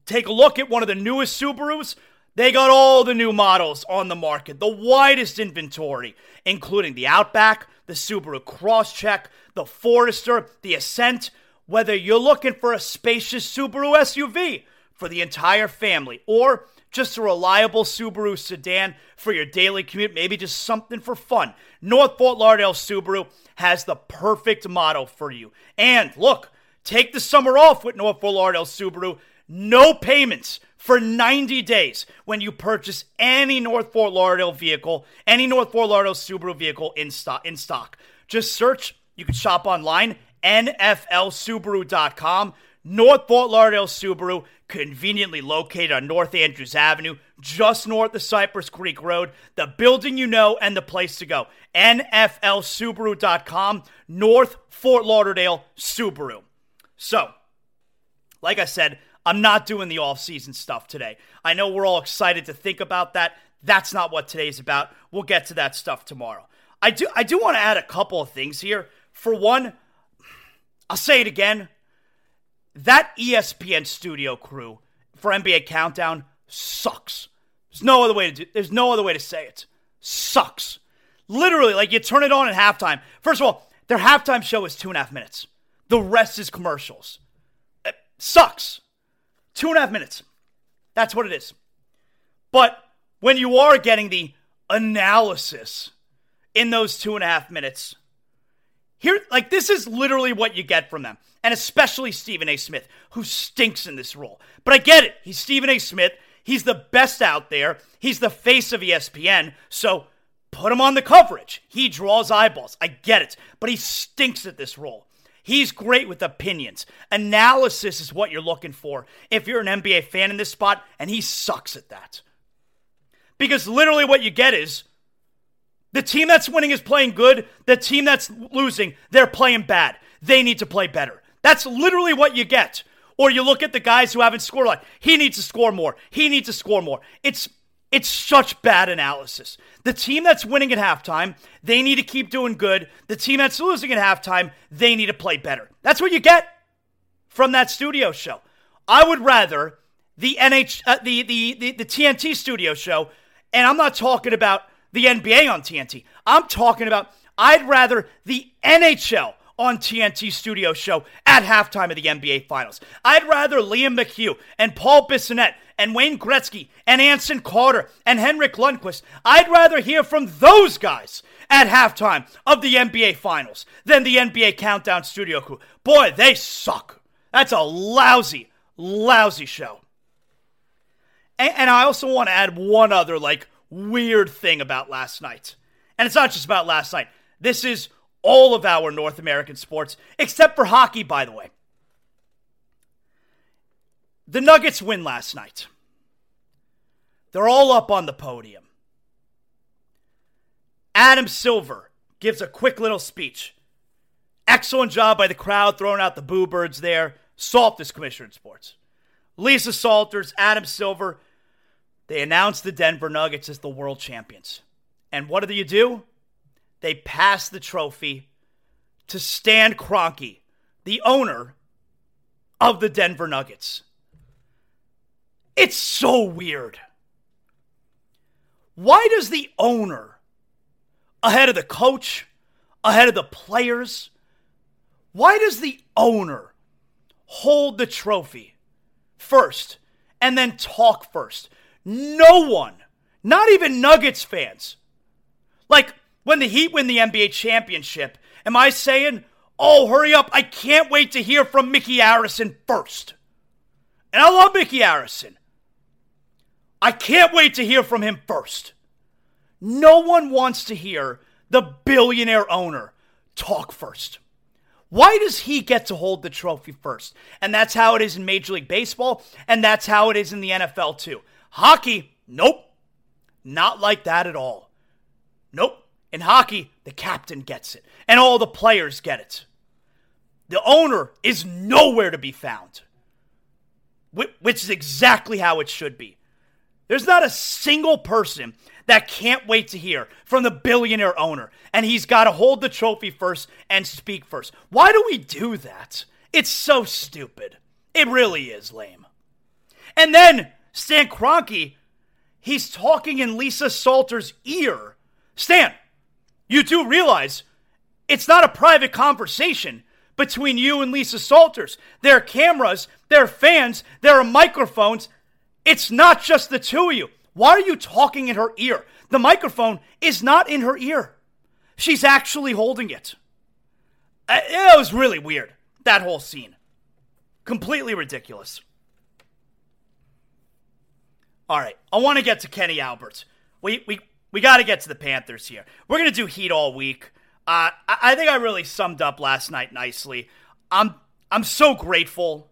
[SPEAKER 1] take a look at one of the newest Subarus? They got all the new models on the market, the widest inventory, including the Outback, the Subaru Crosstrek, the Forester, the Ascent. Whether you're looking for a spacious Subaru SUV for the entire family or just a reliable Subaru sedan for your daily commute, maybe just something for fun. North Fort Lauderdale Subaru has the perfect model for you. And look, take the summer off with North Fort Lauderdale Subaru. No payments for 90 days when you purchase any North Fort Lauderdale vehicle, any North Fort Lauderdale Subaru vehicle in stock. In stock. Just search, you can shop online, nflsubaru.com. North Fort Lauderdale Subaru, conveniently located on North Andrews Avenue, just north of Cypress Creek Road. The building you know and the place to go. NFLSubaru.com, North Fort Lauderdale Subaru. So, like I said, I'm not doing the off-season stuff today. I know we're all excited to think about that. That's not what today's about. We'll get to that stuff tomorrow. I do I do want to add a couple of things here. For one, I'll say it again. That ESPN studio crew for NBA Countdown sucks. There's no other way to do, there's no other way to say it. Sucks. Literally, like you turn it on at halftime. First of all, their halftime show is two and a half minutes. The rest is commercials. It sucks. Two and a half minutes. That's what it is. But when you are getting the analysis in those two and a half minutes, Here, like, this is literally what you get from them. And especially Stephen A. Smith, who stinks in this role. But I get it. He's Stephen A. Smith. He's the best out there. He's the face of ESPN. So put him on the coverage. He draws eyeballs. I get it. But he stinks at this role. He's great with opinions. Analysis is what you're looking for if you're an NBA fan in this spot, and he sucks at that. Because literally what you get is the team that's winning is playing good, the team that's losing, they're playing bad. They need to play better. That's literally what you get. Or you look at the guys who haven't scored like he needs to score more. He needs to score more. It's it's such bad analysis. The team that's winning at halftime, they need to keep doing good. The team that's losing at halftime, they need to play better. That's what you get from that studio show. I would rather the NH uh, the, the the the TNT studio show, and I'm not talking about the NBA on TNT. I'm talking about I'd rather the NHL on TNT Studio Show at halftime of the NBA Finals. I'd rather Liam McHugh and Paul Bissonnette and Wayne Gretzky and Anson Carter and Henrik Lundqvist. I'd rather hear from those guys at halftime of the NBA Finals than the NBA Countdown Studio crew. Boy, they suck. That's a lousy, lousy show. And, and I also want to add one other, like, weird thing about last night. And it's not just about last night. This is all of our North American sports, except for hockey, by the way. The Nuggets win last night. They're all up on the podium. Adam Silver gives a quick little speech. Excellent job by the crowd throwing out the boo birds there. Salt is commissioner in sports. Lisa Salters, Adam Silver, they announced the Denver Nuggets as the world champions. And what do you do? They pass the trophy to Stan Kroenke, the owner of the Denver Nuggets. It's so weird. Why does the owner, ahead of the coach, ahead of the players, why does the owner hold the trophy first and then talk first? No one, not even Nuggets fans. Like when the Heat win the NBA championship, am I saying, oh, hurry up, I can't wait to hear from Micky Arison first? And I love Micky Arison. I can't wait to hear from him first. No one wants to hear the billionaire owner talk first. Why does he get to hold the trophy first? And that's how it is in Major League Baseball, and that's how it is in the NFL too. Hockey, nope. Not like that at all. Nope. In hockey, the captain gets it, and all the players get it. The owner is nowhere to be found, which is exactly how it should be. There's not a single person that can't wait to hear from the billionaire owner, and he's got to hold the trophy first and speak first. Why do we do that? It's so stupid. It really is lame. And then Stan Kroenke, he's talking in Lisa Salter's ear. Stan, you do realize it's not a private conversation between you and Lisa Salters. There are cameras, there are fans, there are microphones. It's not just the two of you. Why are you talking in her ear? The microphone is not in her ear. She's actually holding it. Uh, it was really weird, that whole scene. Completely ridiculous. All right, I want to get to Kenny Albert. We we we got to get to the Panthers here. We're gonna do Heat all week. Uh, I, I think I really summed up last night nicely. I'm I'm so grateful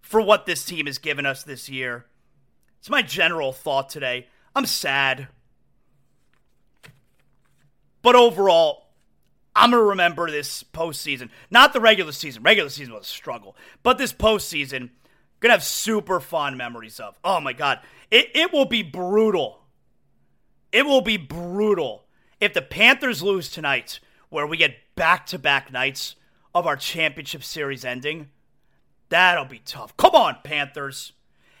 [SPEAKER 1] for what this team has given us this year. It's my general thought today. I'm sad. But overall, I'm going to remember this postseason. Not the regular season. Regular season was a struggle. But this postseason, going to have super fond memories of. Oh my God. It, it will be brutal. It will be brutal if the Panthers lose tonight, where we get back to back nights of our championship series ending. That'll be tough. Come on, Panthers.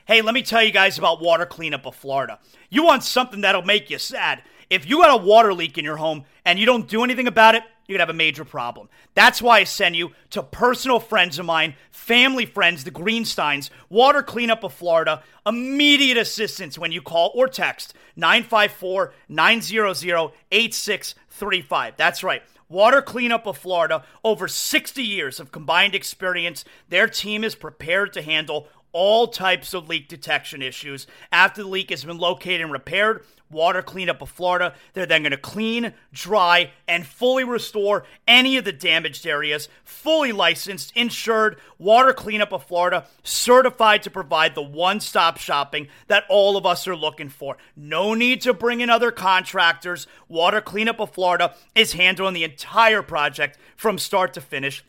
[SPEAKER 1] Hey, let me tell you guys about water cleanup of Florida. You want something that'll make you sad. If you got a water leak in your home and you don't do anything about it, you're going to have a major problem. That's why I send you to personal friends of mine, family friends, the Greensteins, Water Cleanup of Florida, immediate assistance when you call or text 954 900 8635. That's right. Water Cleanup of Florida, over 60 years of combined experience. Their team is prepared to handle all types of leak detection issues. After the leak has been located and repaired, Water Cleanup of Florida, they're then going to clean, dry, and fully restore any of the damaged areas. Fully licensed, insured, Water Cleanup of Florida, certified to provide the one stop shopping that all of us are looking for. No need to bring in other contractors. Water Cleanup of Florida is handling the entire project from start to finish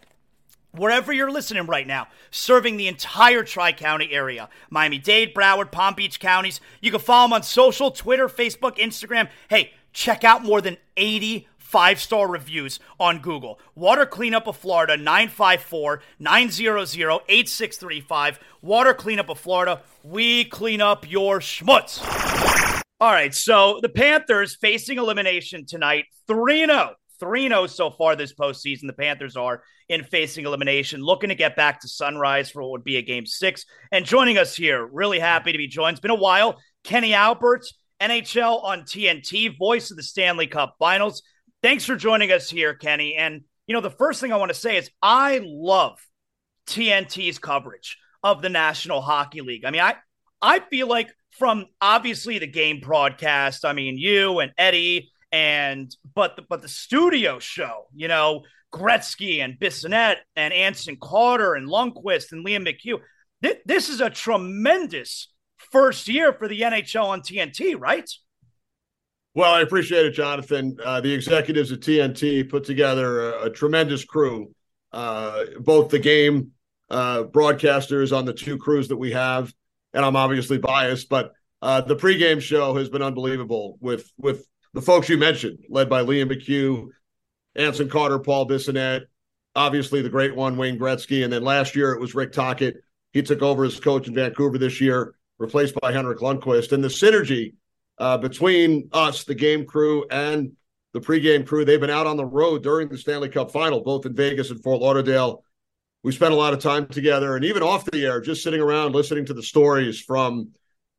[SPEAKER 1] wherever you're listening right now, serving the entire Tri County area Miami Dade, Broward, Palm Beach counties. You can follow them on social Twitter, Facebook, Instagram. Hey, check out more than 80 five star reviews on Google. Water Cleanup of Florida, 954 900 8635. Water Cleanup of Florida, we clean up your schmutz. All right, so the Panthers facing elimination tonight, 3 0 3 0 so far this postseason. The Panthers are in facing elimination, looking to get back to sunrise for what would be a game six. And joining us here, really happy to be joined. It's been a while. Kenny Albert, NHL on TNT, voice of the Stanley Cup finals. Thanks for joining us here, Kenny. And, you know, the first thing I want to say is I love TNT's coverage of the National Hockey League. I mean, I, I feel like from obviously the game broadcast, I mean, you and Eddie and but the, but the studio show, you know, Gretzky and Bissonnette and Anson Carter and Lundqvist and Liam McHugh. Th- this is a tremendous first year for the NHL on TNT, right?
[SPEAKER 3] Well, I appreciate it, Jonathan. Uh, the executives at TNT put together a, a tremendous crew. Uh, both the game uh, broadcasters on the two crews that we have, and I'm obviously biased, but uh, the pregame show has been unbelievable with with the folks you mentioned, led by Liam McHugh, Anson Carter, Paul Bissonnette, obviously the great one, Wayne Gretzky. And then last year it was Rick Tocchet. He took over as coach in Vancouver this year, replaced by Henrik Lundqvist. And the synergy uh, between us, the game crew, and the pregame crew, they've been out on the road during the Stanley Cup final, both in Vegas and Fort Lauderdale. We spent a lot of time together and even off the air, just sitting around listening to the stories from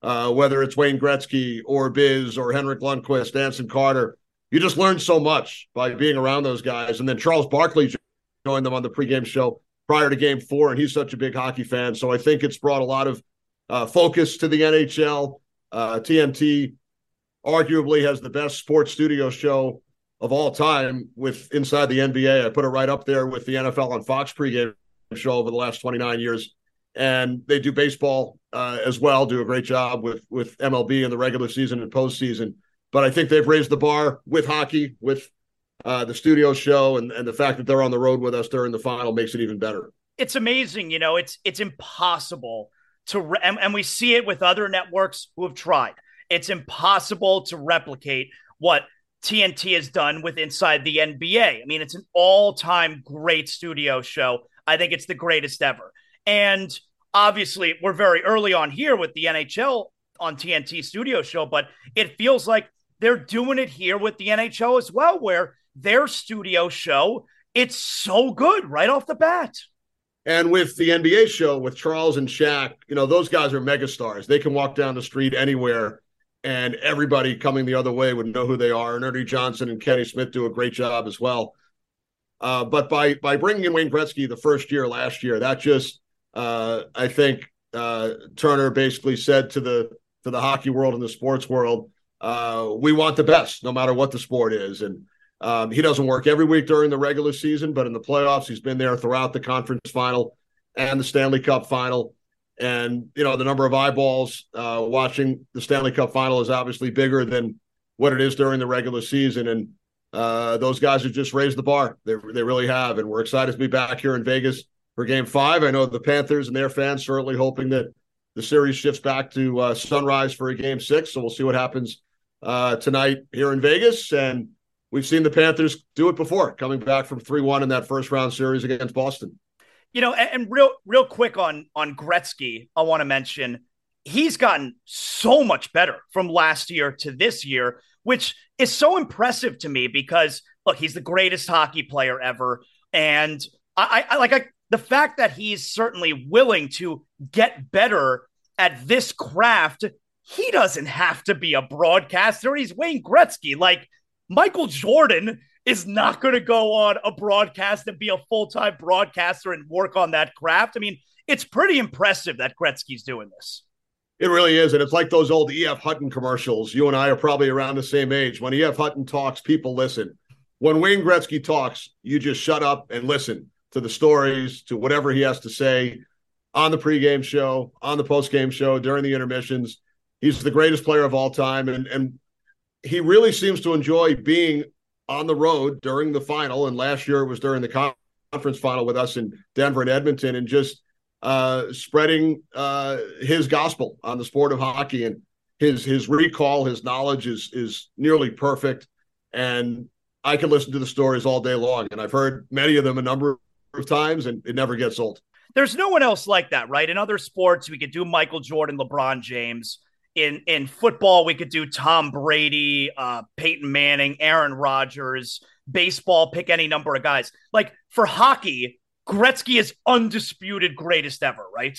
[SPEAKER 3] uh, whether it's Wayne Gretzky or Biz or Henrik Lundqvist, Anson Carter. You just learn so much by being around those guys. And then Charles Barkley joined them on the pregame show prior to game four, and he's such a big hockey fan. So I think it's brought a lot of uh, focus to the NHL. Uh, TNT arguably has the best sports studio show of all time with inside the NBA. I put it right up there with the NFL on Fox pregame show over the last 29 years and they do baseball uh, as well. Do a great job with with MLB in the regular season and postseason. But I think they've raised the bar with hockey, with uh, the studio show, and and the fact that they're on the road with us during the final makes it even better.
[SPEAKER 1] It's amazing, you know. It's it's impossible to, re- and, and we see it with other networks who have tried. It's impossible to replicate what TNT has done with Inside the NBA. I mean, it's an all time great studio show. I think it's the greatest ever. And obviously, we're very early on here with the NHL on TNT studio show, but it feels like they're doing it here with the NHL as well, where their studio show, it's so good right off the bat.
[SPEAKER 3] And with the NBA show with Charles and Shaq, you know, those guys are megastars. They can walk down the street anywhere and everybody coming the other way would know who they are. And Ernie Johnson and Kenny Smith do a great job as well. Uh, but by by bringing in Wayne Gretzky the first year last year, that just uh, I think uh, Turner basically said to the to the hockey world and the sports world, uh, we want the best, no matter what the sport is. And um, he doesn't work every week during the regular season, but in the playoffs, he's been there throughout the conference final and the Stanley Cup final. And you know the number of eyeballs uh, watching the Stanley Cup final is obviously bigger than what it is during the regular season. And uh, those guys have just raised the bar. They they really have, and we're excited to be back here in Vegas for game five. I know the Panthers and their fans certainly hoping that the series shifts back to uh, sunrise for a game six. So we'll see what happens uh, tonight here in Vegas. And we've seen the Panthers do it before, coming back from 3 1 in that first round series against Boston.
[SPEAKER 1] You know, and, and real, real quick on on Gretzky, I want to mention he's gotten so much better from last year to this year, which is so impressive to me because look, he's the greatest hockey player ever, and I, I like I the fact that he's certainly willing to get better at this craft, he doesn't have to be a broadcaster. He's Wayne Gretzky. Like Michael Jordan is not going to go on a broadcast and be a full time broadcaster and work on that craft. I mean, it's pretty impressive that Gretzky's doing this.
[SPEAKER 3] It really is. And it's like those old E.F. Hutton commercials. You and I are probably around the same age. When E.F. Hutton talks, people listen. When Wayne Gretzky talks, you just shut up and listen to the stories, to whatever he has to say on the pregame show, on the postgame show, during the intermissions. He's the greatest player of all time. And, and he really seems to enjoy being on the road during the final. And last year it was during the conference final with us in Denver and Edmonton. And just uh, spreading uh, his gospel on the sport of hockey, and his his recall, his knowledge is is nearly perfect. And I can listen to the stories all day long, and I've heard many of them a number of times, and it never gets old.
[SPEAKER 1] There's no one else like that, right? In other sports, we could do Michael Jordan, LeBron James. In in football, we could do Tom Brady, uh, Peyton Manning, Aaron Rodgers. Baseball, pick any number of guys. Like for hockey, Gretzky is undisputed greatest ever, right?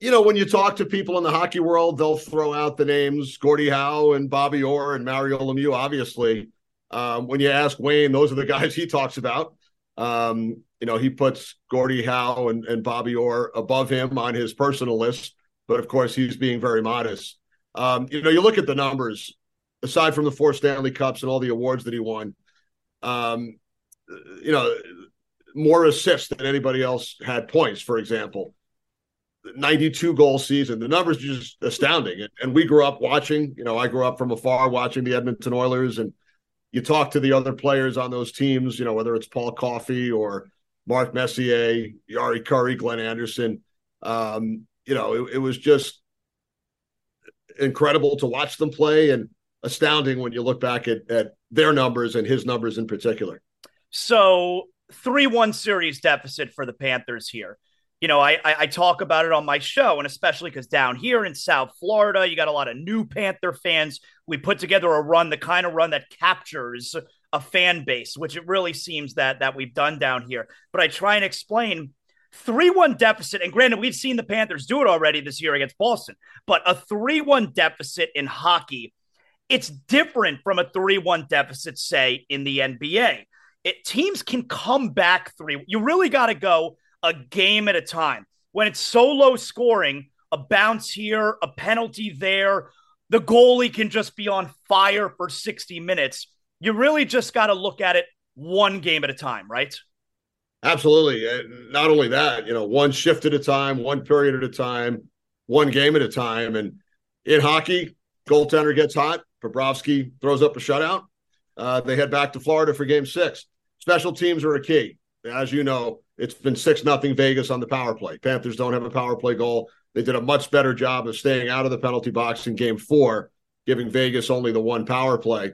[SPEAKER 3] You know, when you talk to people in the hockey world, they'll throw out the names Gordie Howe and Bobby Orr and Mario Lemieux, obviously. Um, when you ask Wayne, those are the guys he talks about. Um, you know, he puts Gordie Howe and, and Bobby Orr above him on his personal list, but of course, he's being very modest. Um, you know, you look at the numbers, aside from the four Stanley Cups and all the awards that he won, um, you know, more assists than anybody else had points, for example. 92 goal season. The numbers are just astounding. And we grew up watching, you know, I grew up from afar watching the Edmonton Oilers. And you talk to the other players on those teams, you know, whether it's Paul Coffey or Mark Messier, Jari Kurri, Glenn Anderson. Um, you know, it, it was just incredible to watch them play and astounding when you look back at, at their numbers and his numbers in particular.
[SPEAKER 1] So 3 1 series deficit for the Panthers here. You know, I, I, I talk about it on my show, and especially because down here in South Florida, you got a lot of new Panther fans. We put together a run, the kind of run that captures a fan base, which it really seems that that we've done down here. But I try and explain 3 1 deficit. And granted, we've seen the Panthers do it already this year against Boston, but a 3 1 deficit in hockey, it's different from a 3 1 deficit, say, in the NBA it teams can come back three. You really got to go a game at a time. When it's so low scoring, a bounce here, a penalty there, the goalie can just be on fire for 60 minutes. You really just got to look at it one game at a time, right?
[SPEAKER 3] Absolutely. Not only that, you know, one shift at a time, one period at a time, one game at a time. And in hockey, goaltender gets hot. Bobrovsky throws up a shutout. Uh, they head back to Florida for game six. Special teams are a key. As you know, it's been 6 nothing Vegas on the power play. Panthers don't have a power play goal. They did a much better job of staying out of the penalty box in game four, giving Vegas only the one power play.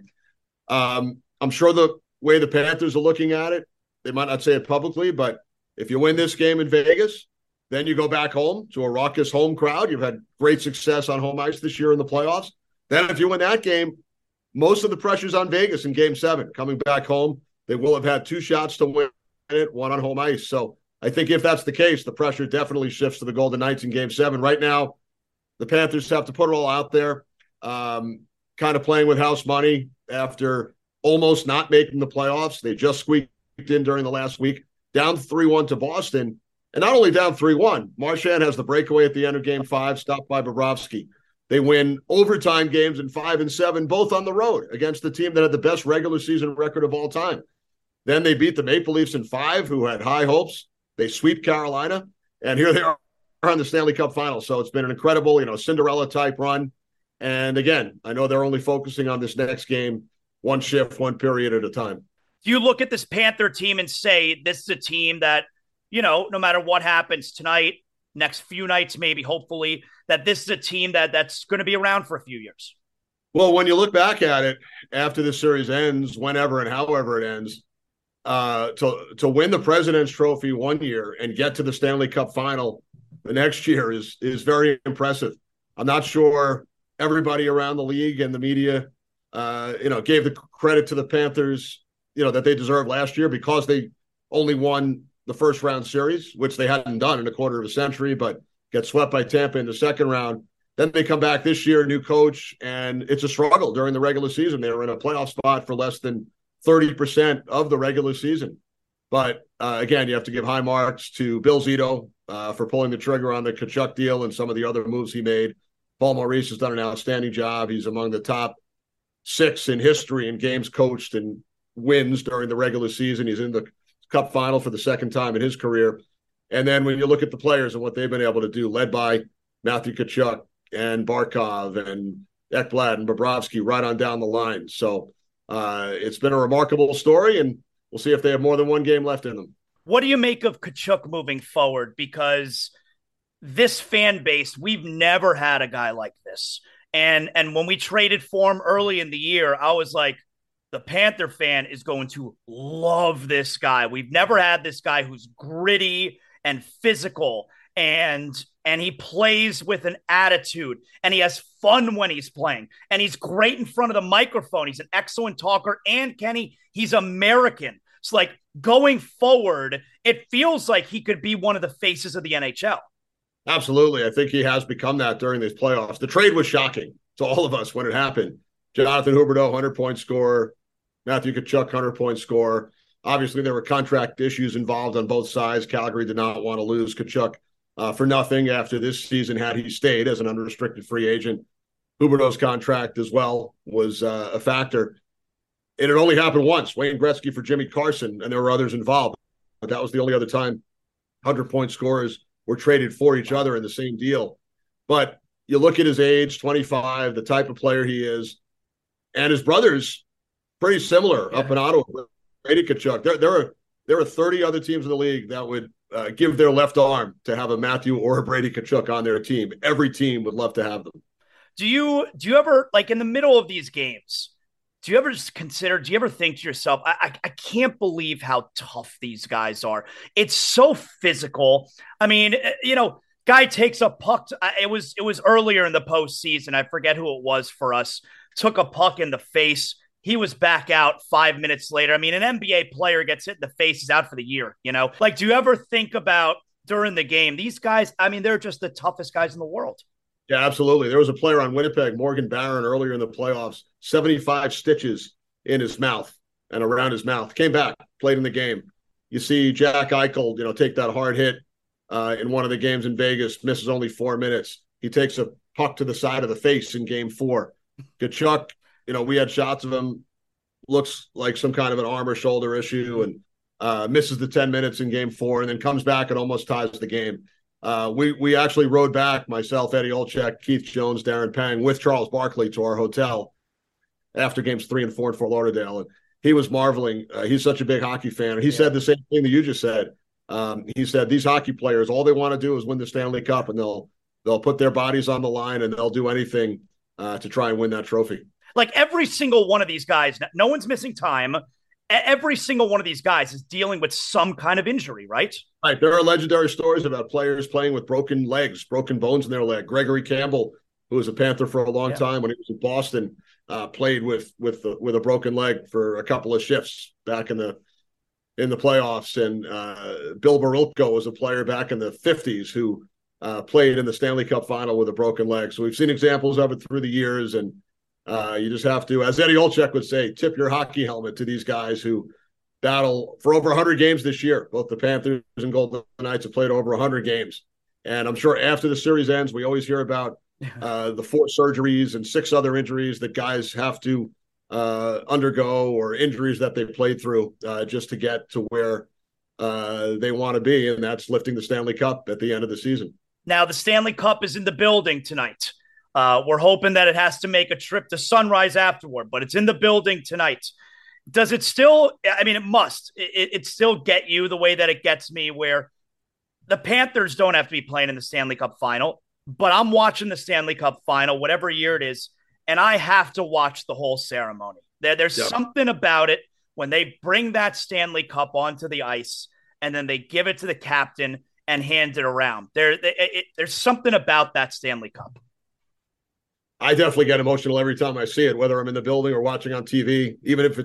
[SPEAKER 3] Um, I'm sure the way the Panthers are looking at it, they might not say it publicly, but if you win this game in Vegas, then you go back home to a raucous home crowd. You've had great success on home ice this year in the playoffs. Then, if you win that game, most of the pressure's on Vegas in game seven, coming back home they will have had two shots to win it, one on home ice. So I think if that's the case, the pressure definitely shifts to the Golden Knights in game seven. Right now, the Panthers have to put it all out there, um, kind of playing with house money after almost not making the playoffs. They just squeaked in during the last week, down 3 1 to Boston. And not only down 3 1, Marchand has the breakaway at the end of game five, stopped by Bobrovsky. They win overtime games in five and seven, both on the road against the team that had the best regular season record of all time. Then they beat the Maple Leafs in five, who had high hopes. They sweep Carolina, and here they are on the Stanley Cup final. So it's been an incredible, you know, Cinderella type run. And again, I know they're only focusing on this next game, one shift, one period at a time.
[SPEAKER 1] Do you look at this Panther team and say this is a team that, you know, no matter what happens tonight, next few nights, maybe, hopefully, that this is a team that that's going to be around for a few years?
[SPEAKER 3] Well, when you look back at it after the series ends, whenever and however it ends, uh, to to win the President's Trophy one year and get to the Stanley Cup final the next year is is very impressive. I'm not sure everybody around the league and the media, uh, you know, gave the credit to the Panthers, you know, that they deserved last year because they only won the first round series, which they hadn't done in a quarter of a century, but get swept by Tampa in the second round. Then they come back this year, new coach, and it's a struggle during the regular season. They were in a playoff spot for less than 30% of the regular season. But uh, again, you have to give high marks to Bill Zito uh, for pulling the trigger on the Tkachuk deal and some of the other moves he made. Paul Maurice has done an outstanding job. He's among the top six in history in games coached and wins during the regular season. He's in the cup final for the second time in his career. And then when you look at the players and what they've been able to do, led by Matthew Tkachuk and Barkov and Ekblad and Bobrovsky right on down the line. So uh, it's been a remarkable story, and we'll see if they have more than one game left in them.
[SPEAKER 1] What do you make of Tkachuk moving forward? Because this fan base, we've never had a guy like this. And and when we traded for him early in the year, I was like, the Panther fan is going to love this guy. We've never had this guy who's gritty and physical and and he plays with an attitude and he has fun when he's playing and he's great in front of the microphone. He's an excellent talker and Kenny, he's American. So like going forward, it feels like he could be one of the faces of the NHL.
[SPEAKER 3] Absolutely. I think he has become that during these playoffs. The trade was shocking to all of us when it happened. Jonathan Huberdeau, 100 point score. Matthew Tkachuk, 100 point score. Obviously, there were contract issues involved on both sides. Calgary did not want to lose Tkachuk uh, for nothing after this season had he stayed as an unrestricted free agent. Huberdeau's contract as well was uh, a factor. And it only happened once Wayne Gretzky for Jimmy Carson, and there were others involved. But that was the only other time 100 point scorers were traded for each other in the same deal. But you look at his age, 25, the type of player he is, and his brothers, pretty similar yeah. up in Ottawa. Brady Tkachuk. There, there are there are 30 other teams in the league that would uh, give their left arm to have a Matthew or a Brady Tkachuk on their team. Every team would love to have them.
[SPEAKER 1] Do you do you ever like in the middle of these games? Do you ever just consider? Do you ever think to yourself, I, I, I can't believe how tough these guys are. It's so physical. I mean, eh, you know, guy takes a puck. To, it was it was earlier in the postseason. I forget who it was for us. Took a puck in the face he was back out five minutes later. I mean, an NBA player gets hit in the face, he's out for the year, you know? Like, do you ever think about during the game, these guys, I mean, they're just the toughest guys in the world.
[SPEAKER 3] Yeah, absolutely. There was a player on Winnipeg, Morgan Barron, earlier in the playoffs, 75 stitches in his mouth and around his mouth. Came back, played in the game. You see Jack Eichel, you know, take that hard hit uh, in one of the games in Vegas, misses only four minutes. He takes a puck to the side of the face in game four. Tkachuk you know, we had shots of him looks like some kind of an arm or shoulder issue and uh, misses the 10 minutes in game four and then comes back and almost ties the game. Uh, we we actually rode back myself, Eddie Olczyk, Keith Jones, Darren Pang with Charles Barkley to our hotel after games three and four in Fort Lauderdale, and he was marveling. Uh, he's such a big hockey fan, and he yeah. said the same thing that you just said. Um, he said these hockey players, all they want to do is win the Stanley Cup, and they'll they'll put their bodies on the line and they'll do anything uh, to try and win that trophy.
[SPEAKER 1] Like every single one of these guys, no one's missing time. Every single one of these guys is dealing with some kind of injury, right?
[SPEAKER 3] Right. There are legendary stories about players playing with broken legs, broken bones in their leg. Gregory Campbell, who was a Panther for a long yeah. time when he was in Boston, uh, played with with with a broken leg for a couple of shifts back in the in the playoffs. And uh, Bill Barilko was a player back in the 50s who uh, played in the Stanley Cup final with a broken leg. So we've seen examples of it through the years. And uh, you just have to, as Eddie Olczyk would say, tip your hockey helmet to these guys who battle for over 100 games this year. Both the Panthers and Golden Knights have played over 100 games. And I'm sure after the series ends, we always hear about uh, the four surgeries and six other injuries that guys have to uh, undergo or injuries that they played through uh, just to get to where uh, they want to be. And that's lifting the Stanley Cup at the end of the season.
[SPEAKER 1] Now, the Stanley Cup is in the building tonight. Uh, we're hoping that it has to make a trip to Sunrise afterward, but it's in the building tonight. Does it still? I mean, it must. It, it still get you the way that it gets me, where the Panthers don't have to be playing in the Stanley Cup final, but I'm watching the Stanley Cup final, whatever year it is, and I have to watch the whole ceremony. There, there's yep. something about it when they bring that Stanley Cup onto the ice and then they give it to the captain and hand it around. There, it, it, there's something about that Stanley Cup.
[SPEAKER 3] I definitely get emotional every time I see it, whether I'm in the building or watching on TV, even if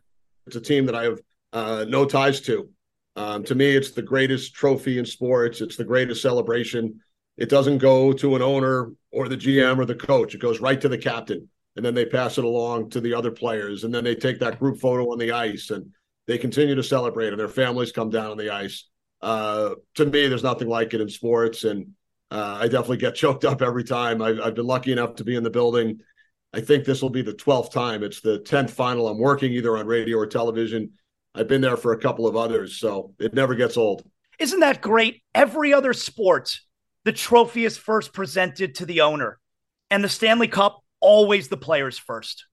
[SPEAKER 3] it's a team that I have uh, no ties to. Um, to me, it's the greatest trophy in sports. It's the greatest celebration. It doesn't go to an owner or the GM or the coach. It goes right to the captain. and then they pass it along to the other players, and then they take that group photo on the ice, and they continue to celebrate, and their families come down on the ice. Uh, to me, there's nothing like it in sports, and uh, I definitely get choked up every time. I've, I've been lucky enough to be in the building. I think this will be the 12th time. It's the 10th final I'm working either on radio or television. I've been there for a couple of others, so it never gets old.
[SPEAKER 1] Isn't that great? Every other sport, the trophy is first presented to the owner, and the Stanley Cup, always the players first.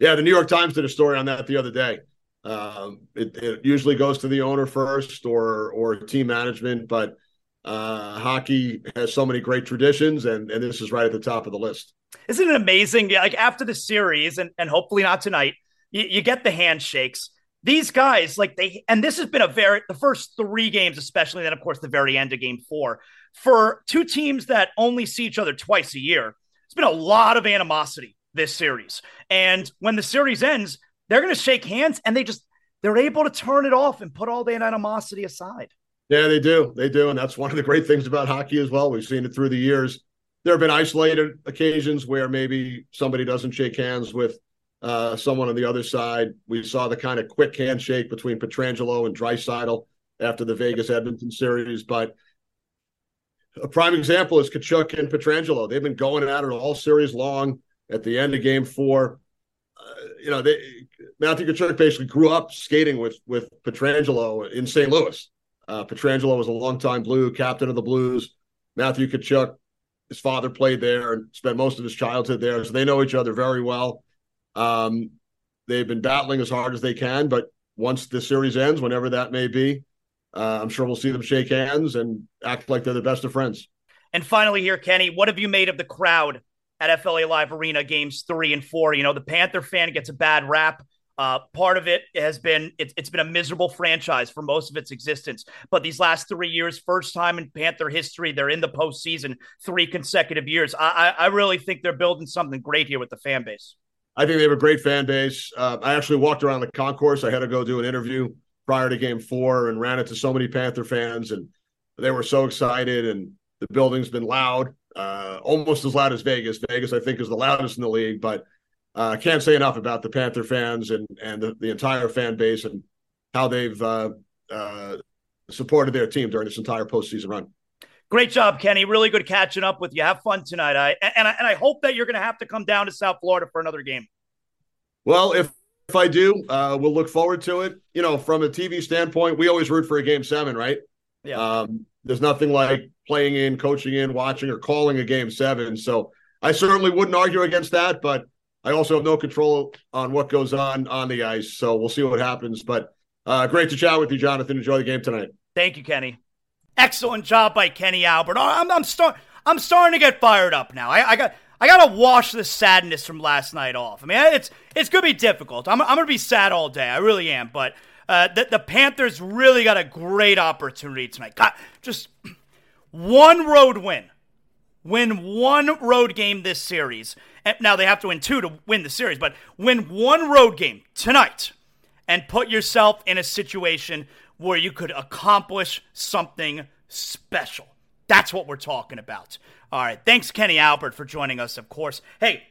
[SPEAKER 3] Yeah, the New York Times did a story on that the other day. Um, it, it, usually goes to the owner first or or team management, but uh, hockey has so many great traditions, and and this is right at the top of the list.
[SPEAKER 1] Isn't it amazing? Like after the series, and and hopefully not tonight, you, you get the handshakes. These guys, like they, and this has been a very the first three games, especially then of course the very end of Game Four, for two teams that only see each other twice a year. It's been a lot of animosity this series, and when the series ends, they're going to shake hands, and they just they're able to turn it off and put all the animosity aside.
[SPEAKER 3] Yeah, they do. They do. And that's one of the great things about hockey as well. We've seen it through the years. There have been isolated occasions where maybe somebody doesn't shake hands with uh, someone on the other side. We saw the kind of quick handshake between Pietrangelo and Draisaitl after the Vegas Edmonton series. But a prime example is Tkachuk and Pietrangelo. They've been going at it all series long. At the end of game four, uh, you know, they, Matthew Tkachuk basically grew up skating with with Pietrangelo in St. Louis. Uh, Pietrangelo was a longtime Blue captain of the Blues. Matthew Tkachuk, his father played there and spent most of his childhood there, so they know each other very well. Um, they've been battling as hard as they can, but once the series ends, whenever that may be, uh, I'm sure we'll see them shake hands and act like they're the best of friends.
[SPEAKER 1] And finally, here, Kenny, what have you made of the crowd at FLA Live Arena games three and four? You know, the Panther fan gets a bad rap. Uh, part of it has been it's, it's been a miserable franchise for most of its existence. But these last three years, first time in Panther history, they're in the postseason three consecutive years. I, I, I really think they're building something great here with the fan base.
[SPEAKER 3] I think they have a great fan base. Uh, I actually walked around the concourse. I had to go do an interview prior to Game Four and ran into so many Panther fans, and they were so excited. And the building's been loud, uh, almost as loud as Vegas. Vegas, I think, is the loudest in the league, but I uh, can't say enough about the Panther fans and and the, the entire fan base and how they've uh, uh, supported their team during this entire postseason run.
[SPEAKER 1] Great job, Kenny. Really good catching up with you. Have fun tonight. I and I, and I hope that you're going to have to come down to South Florida for another game.
[SPEAKER 3] Well, if if I do, uh, we'll look forward to it. You know, from a TV standpoint, we always root for a game seven, right?
[SPEAKER 1] Yeah.
[SPEAKER 3] Um, there's nothing like playing in, coaching in, watching, or calling a game seven. So I certainly wouldn't argue against that, but I also have no control on what goes on on the ice, so we'll see what happens. But uh, great to chat with you, Jonathan. Enjoy the game tonight.
[SPEAKER 1] Thank you, Kenny. Excellent job by Kenny Albert. Oh, I'm, I'm, I'm starting to get fired up now. I, I got I got to wash the sadness from last night off. I mean, it's it's gonna be difficult. I'm, I'm gonna be sad all day. I really am. But uh, the, the Panthers really got a great opportunity tonight. Just one road win, win one road game this series now they have to win two to win the series, but win one road game tonight and put yourself in a situation where you could accomplish something special. That's what we're talking about. All right. Thanks, Kenny Albert, for joining us, of course. Hey,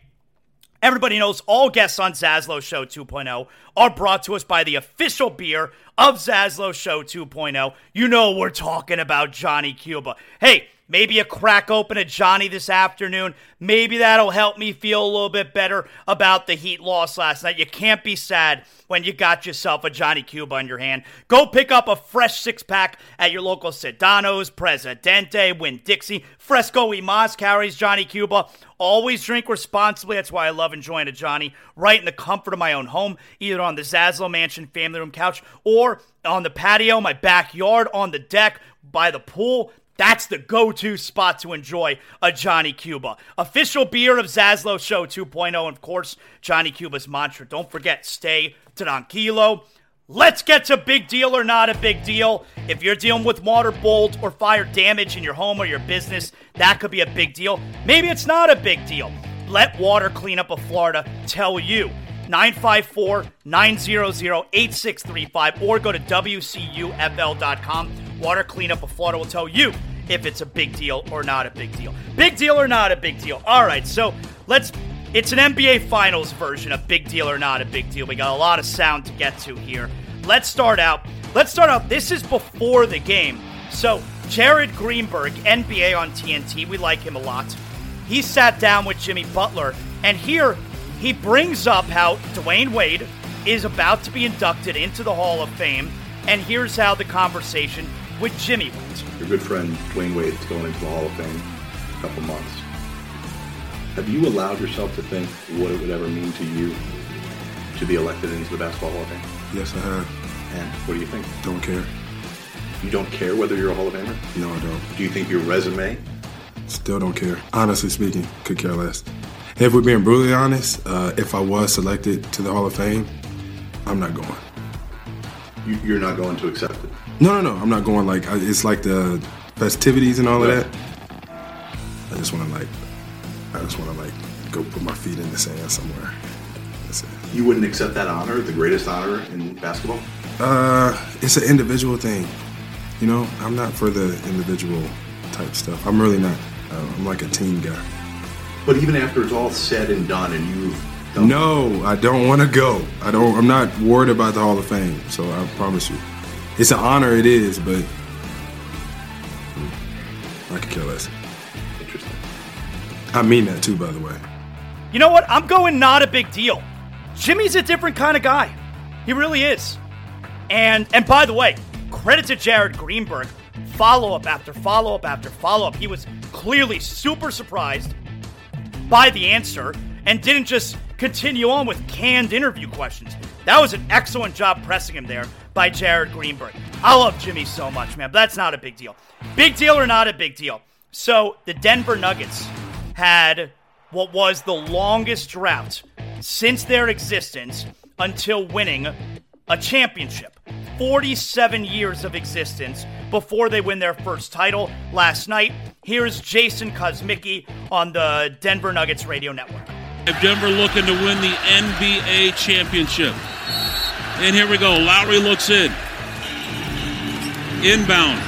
[SPEAKER 1] Everybody knows all guests on Zaslow Show 2.0 are brought to us by the official beer of Zaslow Show 2.0. You know we're talking about Johnny Cuba. Hey, Maybe a crack open a Johnny this afternoon. Maybe that'll help me feel a little bit better about the Heat loss last night. You can't be sad when you got yourself a Johnny Cuba in your hand. Go pick up a fresh six pack at your local Sedano's, Presidente, Winn-Dixie. Fresco y Mas carries Johnny Cuba. Always drink responsibly. That's why I love enjoying a Johnny right in the comfort of my own home, either on the Zaslow Mansion family room couch or on the patio, my backyard, on the deck, by the pool. That's the go to spot to enjoy a Johnny Cuba. Official beer of Zaslow Show 2.0. And of course, Johnny Cuba's mantra. Don't forget, stay tranquilo. Let's get to big deal or not a big deal. If you're dealing with water, bolt, or fire damage in your home or your business, that could be a big deal. Maybe it's not a big deal. Let Water Cleanup of Florida tell you. 954 900 8635 or go to WCUFL.com. Water Cleanup of Florida will tell you if it's a big deal or not a big deal. Big deal or not a big deal. All right, so let's It's an NBA Finals version of Big Deal or Not a Big Deal. We got a lot of sound to get to here. Let's start out. Let's start out. This is before the game. So, Jared Greenberg, NBA on TNT, we like him a lot. He sat down with Jimmy Butler, and here he brings up how Dwyane Wade is about to be inducted into the Hall of Fame, and here's how the conversation with Jimmy went.
[SPEAKER 4] Your good friend Dwyane Wade is going into the Hall of Fame in a couple months. Have you allowed yourself to think what it would ever mean to you to be elected into the Basketball Hall of Fame?
[SPEAKER 5] Yes, I have.
[SPEAKER 4] And what do you think?
[SPEAKER 5] Don't care.
[SPEAKER 4] You don't care whether you're a Hall of Famer?
[SPEAKER 5] No, I don't.
[SPEAKER 4] Do you think your resume?
[SPEAKER 5] Still don't care. Honestly speaking, could care less. If we're being brutally honest, uh, if I was selected to the Hall of Fame, I'm not going.
[SPEAKER 4] You, you're not going to accept it?
[SPEAKER 5] No, no, no. I'm not going. Like it's like the festivities and all of that. I just want to like I just want to like go put my feet in the sand somewhere. That's it.
[SPEAKER 4] You wouldn't accept that honor, the greatest honor in basketball?
[SPEAKER 5] Uh, it's an individual thing. You know, I'm not for the individual type stuff. I'm really not. Uh, I'm like a team guy.
[SPEAKER 4] But even after it's all said and done, and you've done
[SPEAKER 5] no, I don't want to go. I don't. I'm not worried about the Hall of Fame. So I promise you, it's an honor. It is, but I could care less. Interesting. I mean that too, by the way.
[SPEAKER 1] You know what? I'm going not a big deal. Jimmy's a different kind of guy. He really is. And and by the way, credit to Jared Greenberg. Follow up after follow up after follow up. He was clearly super surprised by the answer and didn't just continue on with canned interview questions. That was an excellent job pressing him there by Jared Greenberg. I love Jimmy so much, man, but that's not a big deal. Big deal or not a big deal? So, the Denver Nuggets had what was the longest drought since their existence until winning a championship. 47 years of existence before they win their first title last night. Here's Jason Kosmicki on the Denver Nuggets radio network.
[SPEAKER 6] Denver looking to win the NBA championship. And here we go. Lowry looks in. Inbound.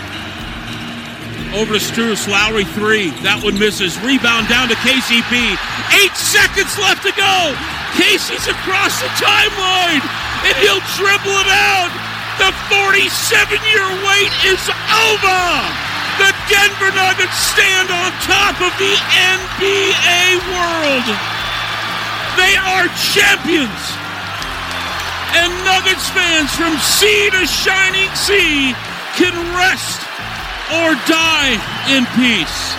[SPEAKER 6] Over to Strus. Lowry three. That one misses. Rebound down to KCP. Eight seconds left to go. Casey's across the timeline. And he'll dribble it out. The 47 year wait is over. The Denver Nuggets stand on top of the NBA world. They are champions. And Nuggets fans from sea to shining sea can rest or die in peace.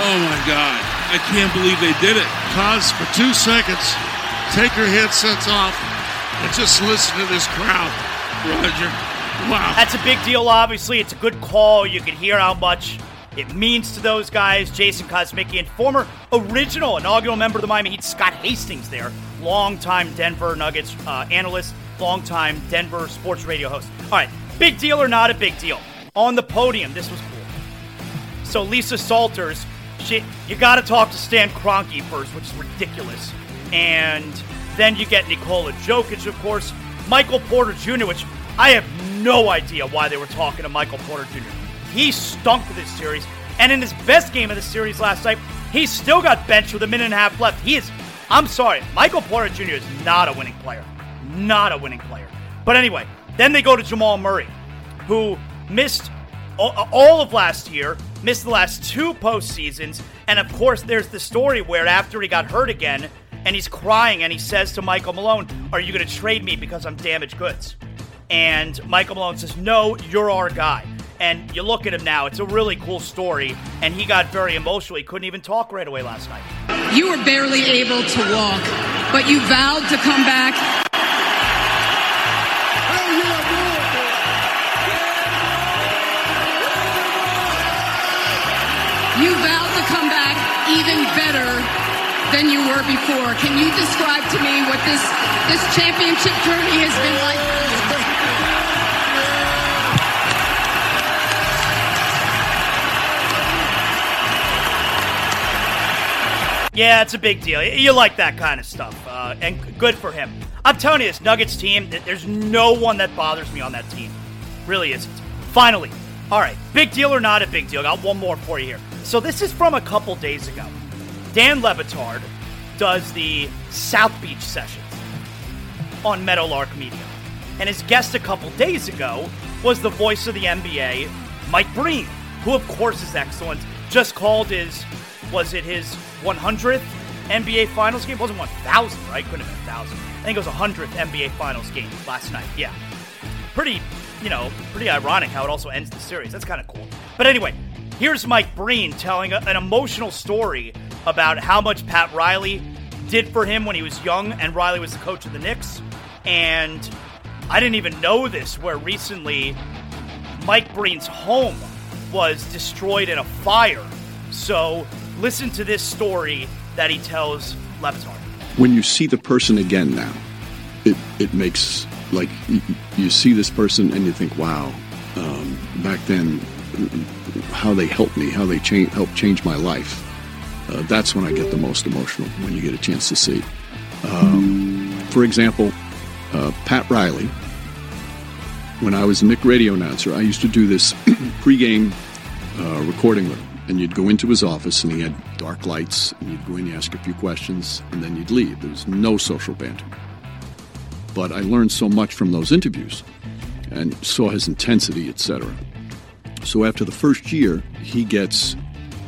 [SPEAKER 6] Oh my God. I can't believe they did it.
[SPEAKER 7] Pause for two seconds. Take your headsets off and just listen to this crowd, Roger. Wow.
[SPEAKER 1] That's a big deal, obviously. It's a good call. You can hear how much it means to those guys. Jason Kosmicki and former original inaugural member of the Miami Heat, Scott Hastings, there. Longtime Denver Nuggets uh, analyst, longtime Denver sports radio host. All right, big deal or not a big deal? On the podium, this was cool. So Lisa Salters, she, you got to talk to Stan Kroenke first, which is ridiculous. And then you get Nikola Jokic, of course, Michael Porter Jr., which I have no idea why they were talking to Michael Porter Jr. He stunk this series. And in his best game of the series last night, he still got benched with a minute and a half left. He is, I'm sorry, Michael Porter Jr. is not a winning player. Not a winning player. But anyway, then they go to Jamal Murray, who missed all of last year, missed the last two postseasons. And of course, there's the story where after he got hurt again, and he's crying and he says to Michael Malone, Are you going to trade me because I'm damaged goods? And Michael Malone says, No, you're our guy. And you look at him now, it's a really cool story. And he got very emotional. He couldn't even talk right away last night.
[SPEAKER 8] You were barely able to walk, but you vowed to come back. You vowed to come back even better than you were before. Can you describe to me what this this championship journey has been like?
[SPEAKER 1] Yeah, it's a big deal. You like that kind of stuff, uh, and good for him. I'm telling you, this Nuggets team, there's no one that bothers me on that team. Really isn't. Finally, All right, big deal or not a big deal? Got one more for you here. So this is from a couple days ago. Dan Le Batard does the South Beach sessions on Meadowlark Media. And his guest a couple days ago was the voice of the NBA, Mike Breen, who of course is excellent. Just called his, was it his 100th NBA Finals game? It wasn't 1,000, right? Couldn't have been 1,000. I think it was 100th NBA Finals game last night. Yeah. Pretty, you know, pretty ironic how it also ends the series. That's kind of cool. But anyway, here's Mike Breen telling a, an emotional story about how much Pat Riley did for him when he was young and Riley was the coach of the Knicks. And I didn't even know this, where recently Mike Breen's home was destroyed in a fire. So listen to this story that he tells Le
[SPEAKER 9] When you see the person again now, it, it makes like you, you see this person and you think, wow, um, back then, how they helped me, how they cha- helped change my life. Uh, that's when I get the most emotional when you get a chance to see. Um, for example, uh, Pat Riley, when I was a Knick radio announcer, I used to do this pregame uh, recording with. And you'd go into his office, and he had dark lights, and you'd go in, you ask a few questions, and then you'd leave. There was no social banter. But I learned so much from those interviews and saw his intensity, etc. So after the first year, he gets,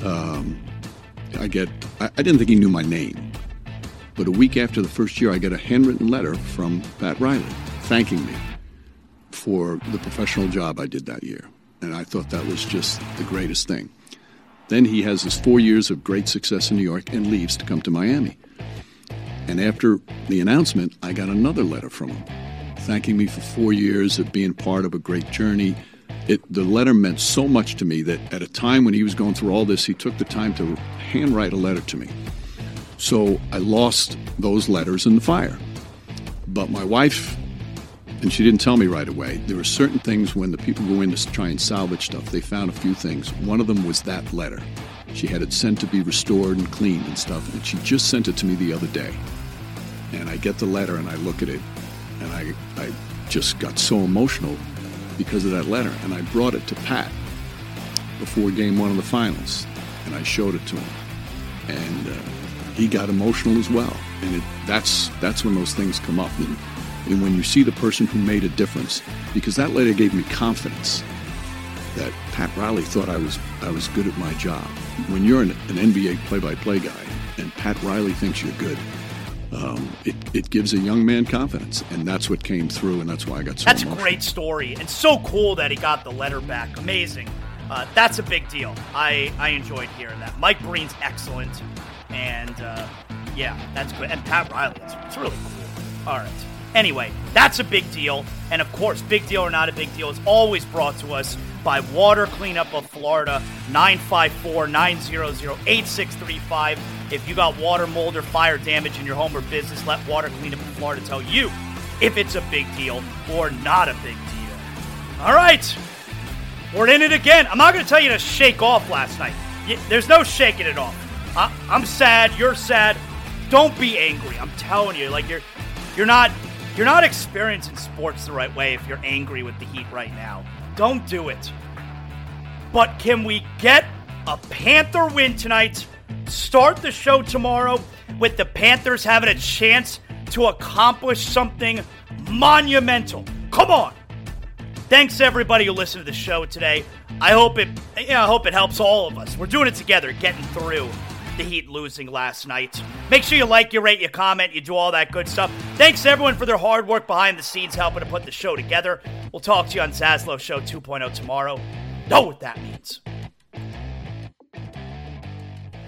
[SPEAKER 9] um, I get, I, I didn't think he knew my name. But a week after the first year, I get a handwritten letter from Pat Riley thanking me for the professional job I did that year. And I thought that was just the greatest thing. Then he has his four years of great success in New York and leaves to come to Miami. And after the announcement, I got another letter from him thanking me for four years of being part of a great journey. It, the letter meant so much to me that at a time when he was going through all this, he took the time to handwrite a letter to me. So I lost those letters in the fire. But my wife, and she didn't tell me right away, there were certain things when the people go in to try and salvage stuff, they found a few things. One of them was that letter. She had it sent to be restored and cleaned and stuff, and she just sent it to me the other day. And I get the letter and I look at it, and I, I just got so emotional because of that letter. And I brought it to Pat before game one of the finals, and I showed it to him. And uh, he got emotional as well. And it, that's, that's when those things come up. And, and when you see the person who made a difference, because that letter gave me confidence that Pat Riley thought I was, I was good at my job. When you're an, an NBA play-by-play guy and Pat Riley thinks you're good, um, it, it gives a young man confidence, and that's what came through, and that's why I got so.
[SPEAKER 1] That's
[SPEAKER 9] emotional.
[SPEAKER 1] a great story, and so cool that he got the letter back. Amazing. Uh, that's a big deal. I I enjoyed hearing that. Mike Breen's excellent, and uh, yeah, that's good. And Pat Riley, it's, it's really cool. All right. Anyway, that's a big deal, and of course, big deal or not a big deal is always brought to us by Water Cleanup of Florida, 954 900 8635. If you got water, mold, or fire damage in your home or business, let Water Cleanup of Florida tell you if it's a big deal or not a big deal. All right, we're in it again. I'm not going to tell you to shake off last night. There's no shaking it off. I- I'm sad. You're sad. Don't be angry. I'm telling you, like you're, you're not, you're not experiencing sports the right way if you're angry with the Heat right now. Don't do it. But can we get a Panther win tonight? Start the show tomorrow with the Panthers having a chance to accomplish something monumental. Come on. Thanks everybody who listened to the show today. I hope it yeah, I hope it helps all of us. We're doing it together, getting through the Heat losing last night. Make sure you like, you rate, you comment, you do all that good stuff. Thanks to everyone for their hard work behind the scenes helping to put the show together. We'll talk to you on Zaslow Show 2.0 tomorrow. Know what that means.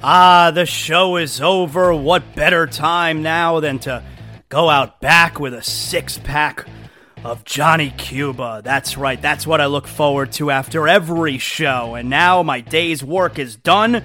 [SPEAKER 1] Ah, the show is over. What better time now than to go out back with a six pack of Johnny Cuba? That's right, that's what I look forward to after every show. And now my day's work is done.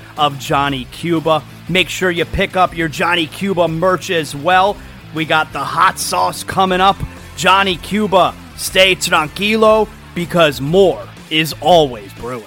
[SPEAKER 1] of Johnny Cuba. Make sure you pick up your Johnny Cuba merch as well. We got the hot sauce coming up. Johnny Cuba, stay tranquilo because more is always brewing.